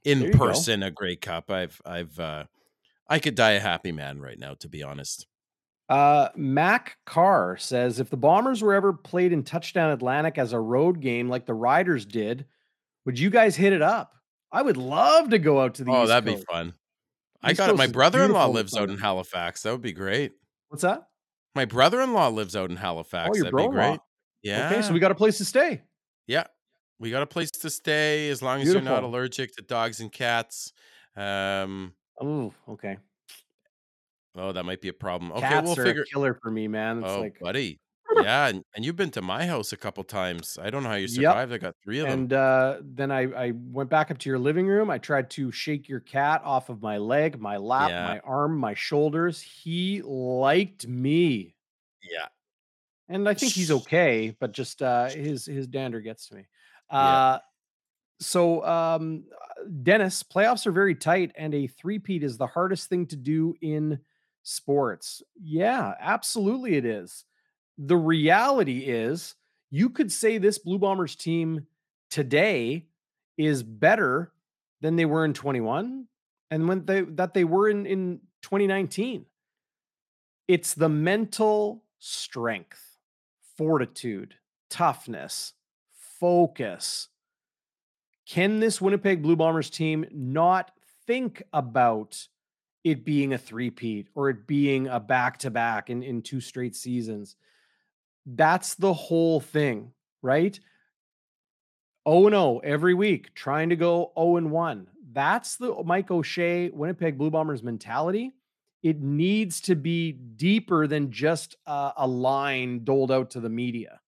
in you go. person a Grey Cup. I've. I've. uh I could die a happy man right now, to be honest. Uh, Mac Carr says if the Bombers were ever played in Touchdown Atlantic as a road game like the Riders did, would you guys hit it up? I would love to go out to the Oh, East that'd Coast. be fun. I got it. My brother-in-law beautiful in the lives out in. Halifax. That would be great. What's that? My brother-in-law lives out in Halifax. Oh, your That'd be great. Yeah. Okay, so we got a place to stay. yeah. We got a place to stay as long as you're not allergic to dogs and cats. Um. Oh, okay. Oh, that might be a problem. Okay, Cats we'll are figure. a killer for me, man. It's Oh, like buddy. Yeah, and, and you've been to my house a couple times. I don't know how you Yep. survived. I got three of them. And uh, then I, I went back up to your living room. I tried to shake your cat off of my leg, my lap, Yeah. my arm, my shoulders. He liked me, yeah. and I think he's okay, but just uh, his his dander gets to me. Yeah. Uh, so, um, Dennis, playoffs are very tight, and a three-peat is the hardest thing to do in sports. Yeah, absolutely, it is. The reality is, you could say this Blue Bombers team today is better than they were in 21 and when they that they were in in 2019. It's the mental strength, fortitude, toughness, focus. Can this Winnipeg Blue Bombers team not think about it being a three-peat or it being a back-to-back in, in two straight seasons? That's the whole thing, right? 0 0 every week, trying to go 0 and 1. That's the Mike O'Shea Winnipeg Blue Bombers mentality. It needs to be deeper than just a, a line doled out to the media.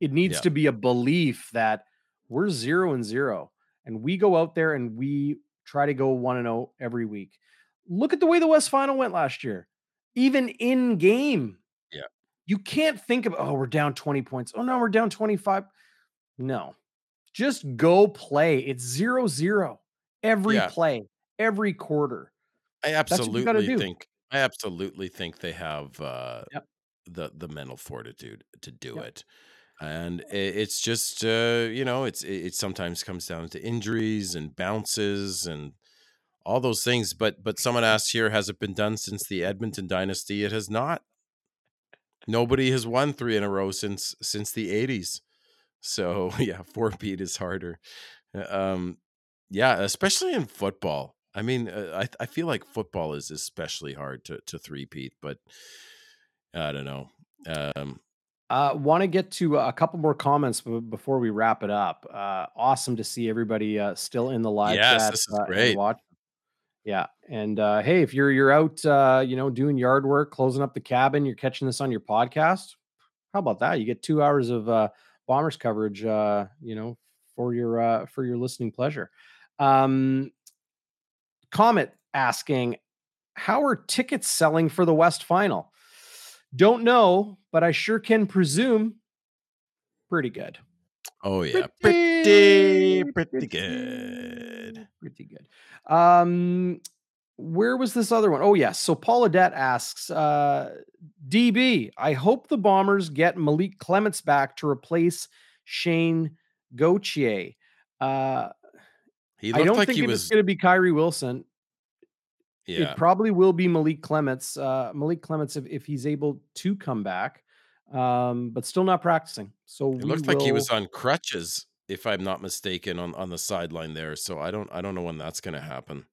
It needs Yeah. to be a belief that we're zero and zero and we go out there and we try to go 1 and 0 every week. Look at the way the West Final went last year, even in game. You can't think of, oh, we're down 20 points. Oh, no, we're down 25. No, just go play. It's zero zero every Yeah. play, every quarter. I what you gotta absolutely think I absolutely think they have uh Yep. the the mental fortitude to do Yep. it. And it's just uh you know, it's it, it sometimes comes down to injuries and bounces and all those things, but but someone asked here has it been done since the Edmonton dynasty? It has not. Nobody has won 3 in a row since since the 80s. So, [LAUGHS] yeah, four beat is harder. Um yeah, especially in football. I mean, uh, I I feel like football is especially hard to to three-peat, but I don't know. Um, Uh, Want to get to a couple more comments before we wrap it up. Uh, awesome to see everybody uh, still in the live Yes, chat. this is uh, great. watch. Yeah, and uh, hey, if you're you're out, uh, you know, doing yard work, closing up the cabin, you're catching this on your podcast. How about that? You get two hours of uh, bombers coverage, uh, you know, for your uh, for your listening pleasure. Um, Comet asking, how are tickets selling for the West Final? Don't know, but I sure can presume pretty good. Oh yeah, Pretty, pretty pretty good. Pretty good. Um, where was this other one? Oh, yes. So Paul Adet asks, uh, DB, I hope the Bombers get Malik Clements back to replace Shayne Gauthier. Uh, He I looked don't like think he it's was. going to be Kyrie Wilson. Yeah, It probably will be Malik Clements. Uh, Malik Clements, if, if he's able to come back, um, but still not practicing. So it looked like he was on crutches, if I'm not mistaken, on on the sideline there. So I don't I don't know when that's going to happen.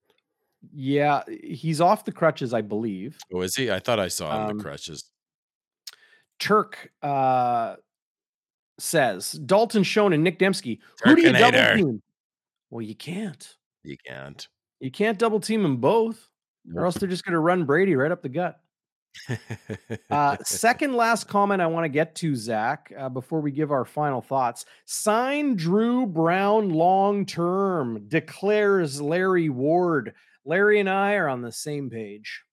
Yeah, he's off the crutches, I believe. Oh, is he? I thought I saw him Um, the crutches. Turk uh, says Dalton Schoen and Nick Demski. Who do you double team? Well, you can't. You can't. You can't double team them both, or else they're just going to run Brady right up the gut. [LAUGHS] Uh, [LAUGHS] second last comment I want to get to, Zach, uh, before we give our final thoughts. Sign Dru Brown long term, declares Larry Ward. Larry and I are on the same page.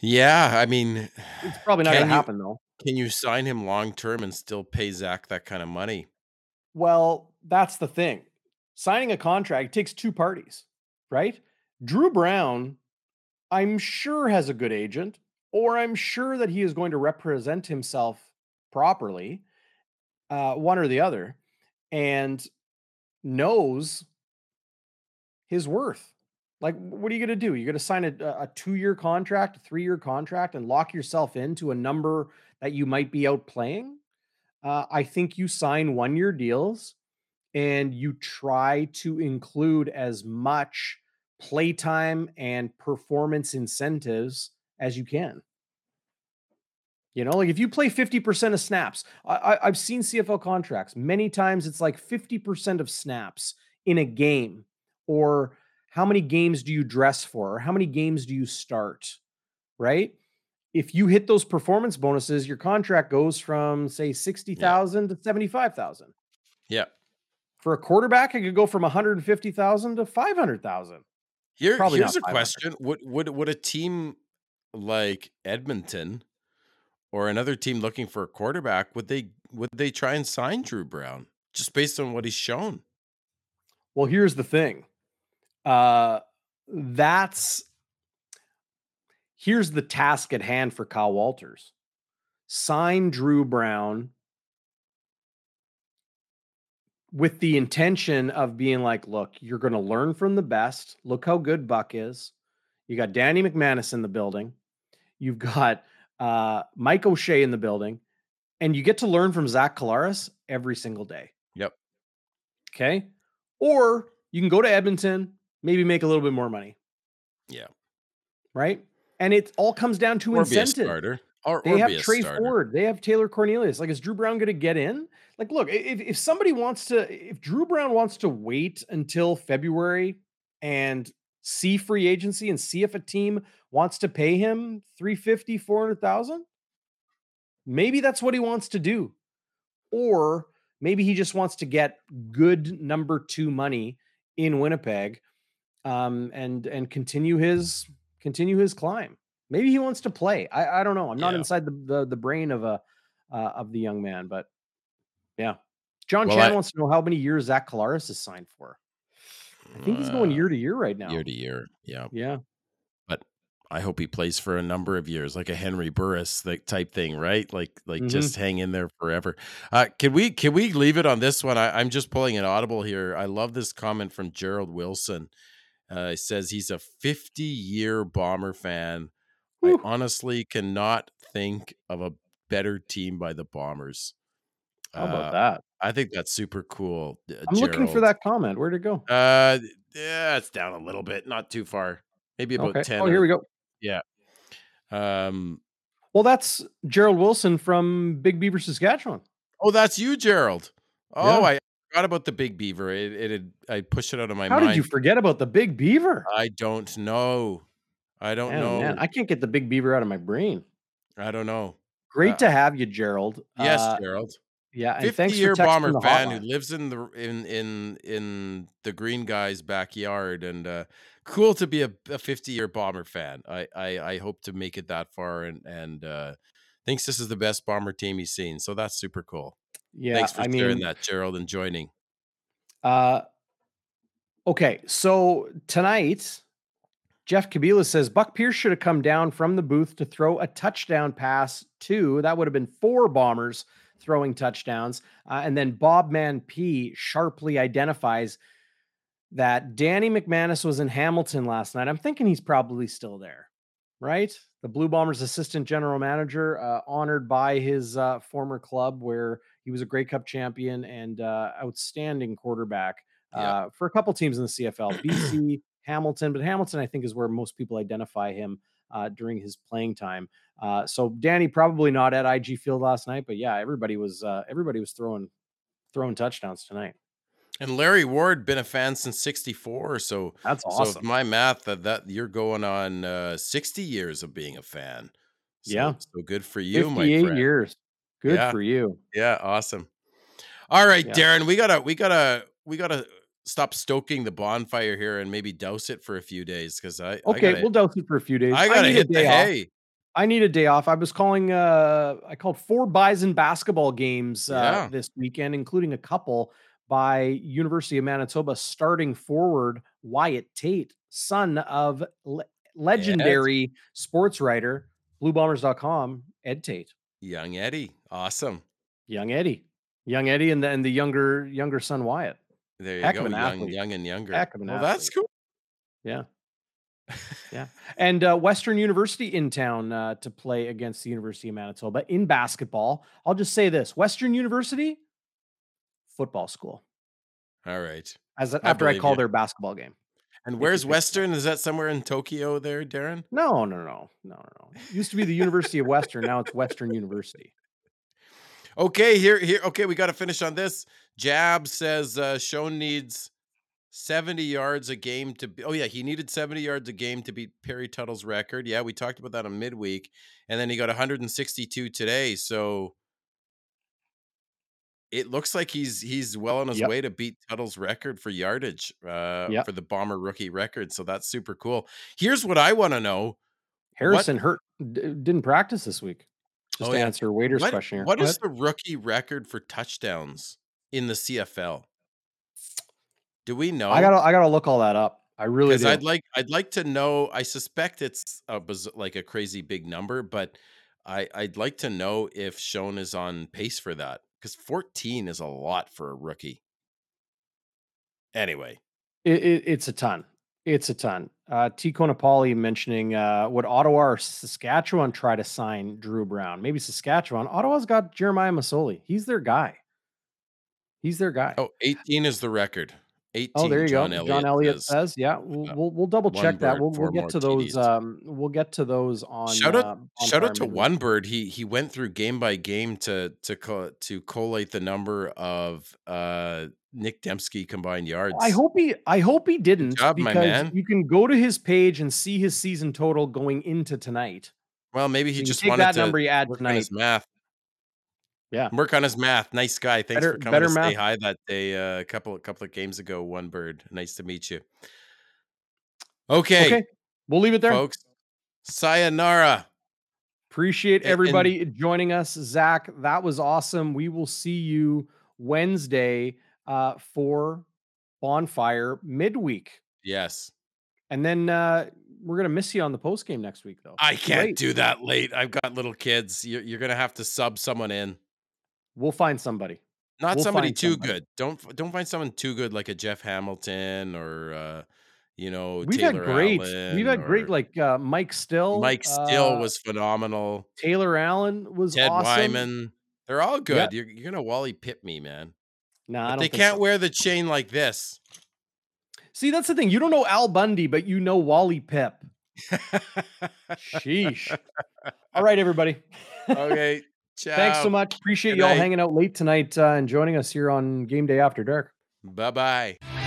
Yeah, I mean, It's probably not gonna happen though. can you sign him long term and still pay Zach that kind of money? Well, that's the thing. Signing a contract takes two parties, right? Dru Brown, I'm sure has a good agent, or I'm sure that he is going to represent himself properly, uh, one or the other, and knows his worth. Like, what are you going to do? You're going to sign a, a two year contract, three year contract, and lock yourself into a number that you might be outplaying? Uh, I think you sign one year deals and you try to include as much playtime and performance incentives as you can. You know, like if you play 50% of snaps, I, have seen CFL contracts many times, it's like 50% of snaps in a game, or how many games do you dress for, or how many games do you start, right? If you hit those performance bonuses, your contract goes from say 60,000 yeah. to 75,000. Yeah. For a quarterback, it could go from 150,000 to 500,000. Here, Probably here's a question: Would would would a team like Edmonton or another team looking for a quarterback would they would they try and sign Dru Brown just based on what he's shown? Well, here's the thing. Uh, that's here's the task at hand for Kyle Walters. Sign Dru Brown with the intention of being like, look, you're going to learn from the best. Look how good Buck is. You got Danny McManus in the building. You've got uh, Mike O'Shea in the building, and you get to learn from Zach Collaros every single day. Yep. Okay. Or you can go to Edmonton, maybe make a little bit more money. Yeah. Right. And it all comes down to or incentive. Or, they have Tre Ford. They have Taylor Cornelius. Like, is Dru Brown going to get in? Like, look, if, if somebody wants to, if Dru Brown wants to wait until February and see free agency and see if a team wants to pay him 350, 400,000, maybe that's what he wants to do. Or maybe he just wants to get good number two money in Winnipeg um, and and continue his continue his climb. Maybe he wants to play. I, I don't know. I'm not yeah. inside the, the, the brain of a uh, of the young man, but yeah. John well, Chan I, wants to know how many years Zach Collaros is signed for. I think he's going year to year right now. Year to year, yeah, yeah. But I hope he plays for a number of years, like a Henry Burris type thing, right? Like like mm-hmm. just hang in there forever. Uh, can we can we leave it on this one? I, I'm just pulling an audible here. I love this comment from Gerald Wilson. Uh, he says he's a 50 year bomber fan I honestly cannot think of a better team by the Bombers. How about uh, that? I think that's super cool. Uh, I'm Gerald. looking for that comment. Where'd it go? Uh, yeah, it's down a little bit, not too far. Maybe about okay. 10. Oh, here we go. Yeah. Um, well, that's Gerald Wilson from Big Beaver, Saskatchewan. Oh, that's you, Gerald. Oh, yeah. I forgot about the Big Beaver. It, it had, I pushed it out of my How mind. How did you forget about the Big Beaver? I don't know. I don't man, know. Man, I can't get the big beaver out of my brain. I don't know. Great uh, to have you, Gerald. Yes, uh, Gerald. Yeah, and thanks year bomber fan hotline. who lives in the in in in the green guy's backyard, and uh, cool to be a, a fifty year bomber fan. I, I I hope to make it that far, and and uh, thinks this is the best bomber team he's seen. So that's super cool. Yeah, thanks for I sharing mean, that, Gerald, and joining. Uh, okay, so tonight Jeff Kabila says Buck Pierce should have come down from the booth to throw a touchdown pass to that would have been four bombers throwing touchdowns. Uh, and then Bob Man P sharply identifies that Danny McManus was in Hamilton last night. I'm thinking he's probably still there, right? The Blue Bombers assistant general manager, uh, honored by his uh, former club where he was a Grey Cup champion and uh, outstanding quarterback yeah. Uh, for a couple teams in the CFL, [CLEARS THROAT] BC, Hamilton, but Hamilton, I think, is where most people identify him uh, during his playing time. Uh, so Danny probably not at IG Field last night, but yeah, everybody was uh, everybody was throwing throwing touchdowns tonight. And Larry Ward been a fan since '64, so that's awesome. So my math that that you're going on uh, 60 years of being a fan. So, yeah, so good for you, 58 years. Good yeah. for you. Yeah, awesome. All right, yeah. Darren, we gotta we gotta we gotta stop stoking the bonfire here and maybe douse it for a few days because I okay, I gotta, we'll douse it for a few days. I gotta hit the hay. I need a day off. I was calling. Uh, I called four Bison basketball games uh, Yeah. this weekend, including a couple by University of Manitoba starting forward Wyatt Tait, son of le- legendary sports writer, BlueBombers.com, Ed Tait, Young Eddie. Awesome. young Eddie, young Eddie, and the and the younger younger son Wyatt. There you Heck go. Young, young and younger. Heck well, that's cool. Yeah. Yeah. [LAUGHS] And uh, Western University in town uh, to play against the University of Manitoba in basketball. I'll just say this Western University, football school, All right. as a- I after I call you. their basketball game. And where's. Western? Is that somewhere in Tokyo there, Darren? No, no, no, no, no, no. It used to be the University of Western. Now it's Western University. [LAUGHS] Okay, here, here. Okay, we got to finish on this. Jab says uh, Schoen needs 70 yards a game to be. Oh, yeah, he needed 70 yards a game to beat Perry Tuttle's record. Yeah, we talked about that on midweek. And then he got 162 today. So it looks like he's he's well on his Yep. way to beat Tuttle's record for yardage uh, Yep. for the Bomber rookie record. So that's super cool. Here's what I want to know. Harrison hurt d- didn't practice this week. Just Oh, to yeah. answer Waiter's What, question here. what is the rookie record for touchdowns in the CFL? Do we know? I gotta I gotta look all that up. I really do. I'd like I'd like to know. I suspect it's a like a crazy big number, but I I'd like to know if Schoen is on pace for that because 14 is a lot for a rookie. Anyway, It, it, it's a ton. It's a ton. Uh, T. Conapoli mentioning uh, would Ottawa or Saskatchewan try to sign Dru Brown? Maybe Saskatchewan. Ottawa's got Jeremiah Masoli. He's their guy. He's their guy. oh 18 is the record. 18. Oh, there you John go. Elliott John Elliott says. "Yeah, we'll Yeah. we'll, we'll double check that. We'll, we'll get to those. Um, we'll get to those on. Shout out, uh, shout out to one bird. He he went through game by game to to co- to collate the number of uh Nick Demski combined yards. I hope he. I hope he didn't job, my because man. you can go to his page and see his season total going into tonight. Well, maybe he just wanted that to number you add tonight. his math. Yeah. work on his math. Nice guy. Thanks Better- for coming better to math. hi that day. uh, A couple a couple of games ago. One bird. Nice to meet you. Okay, Okay, we'll leave it there. folks. Sayonara. Appreciate A- and- everybody joining us. Zach, that was awesome. We will see you Wednesday uh, for Bonfire midweek. Yes, And then uh, we're going to miss you on the post game next week, though. I can't Great. do that late. I've got little kids. You're, you're gonna have to sub someone in. We'll find somebody. Not We'll somebody too somebody. good. Don't don't find someone too good like a Jeff Hamilton or uh, you know We've Taylor had great, Allen we've had great, like uh, Mike Still. Mike Still uh, was phenomenal. Taylor Allen was Ted awesome. Wyman. They're all good. Yeah. You're, you're gonna Wally Pipp me, man. Nah, But don't they can't so. wear the chain like this. See, that's the thing. You don't know Al Bundy, but you know Wally Pipp. [LAUGHS] Sheesh. All right, everybody. okay. Ciao. Thanks so much. Appreciate Good y'all night. hanging out late tonight uh, and joining us here on Game Day After Dark. Bye bye.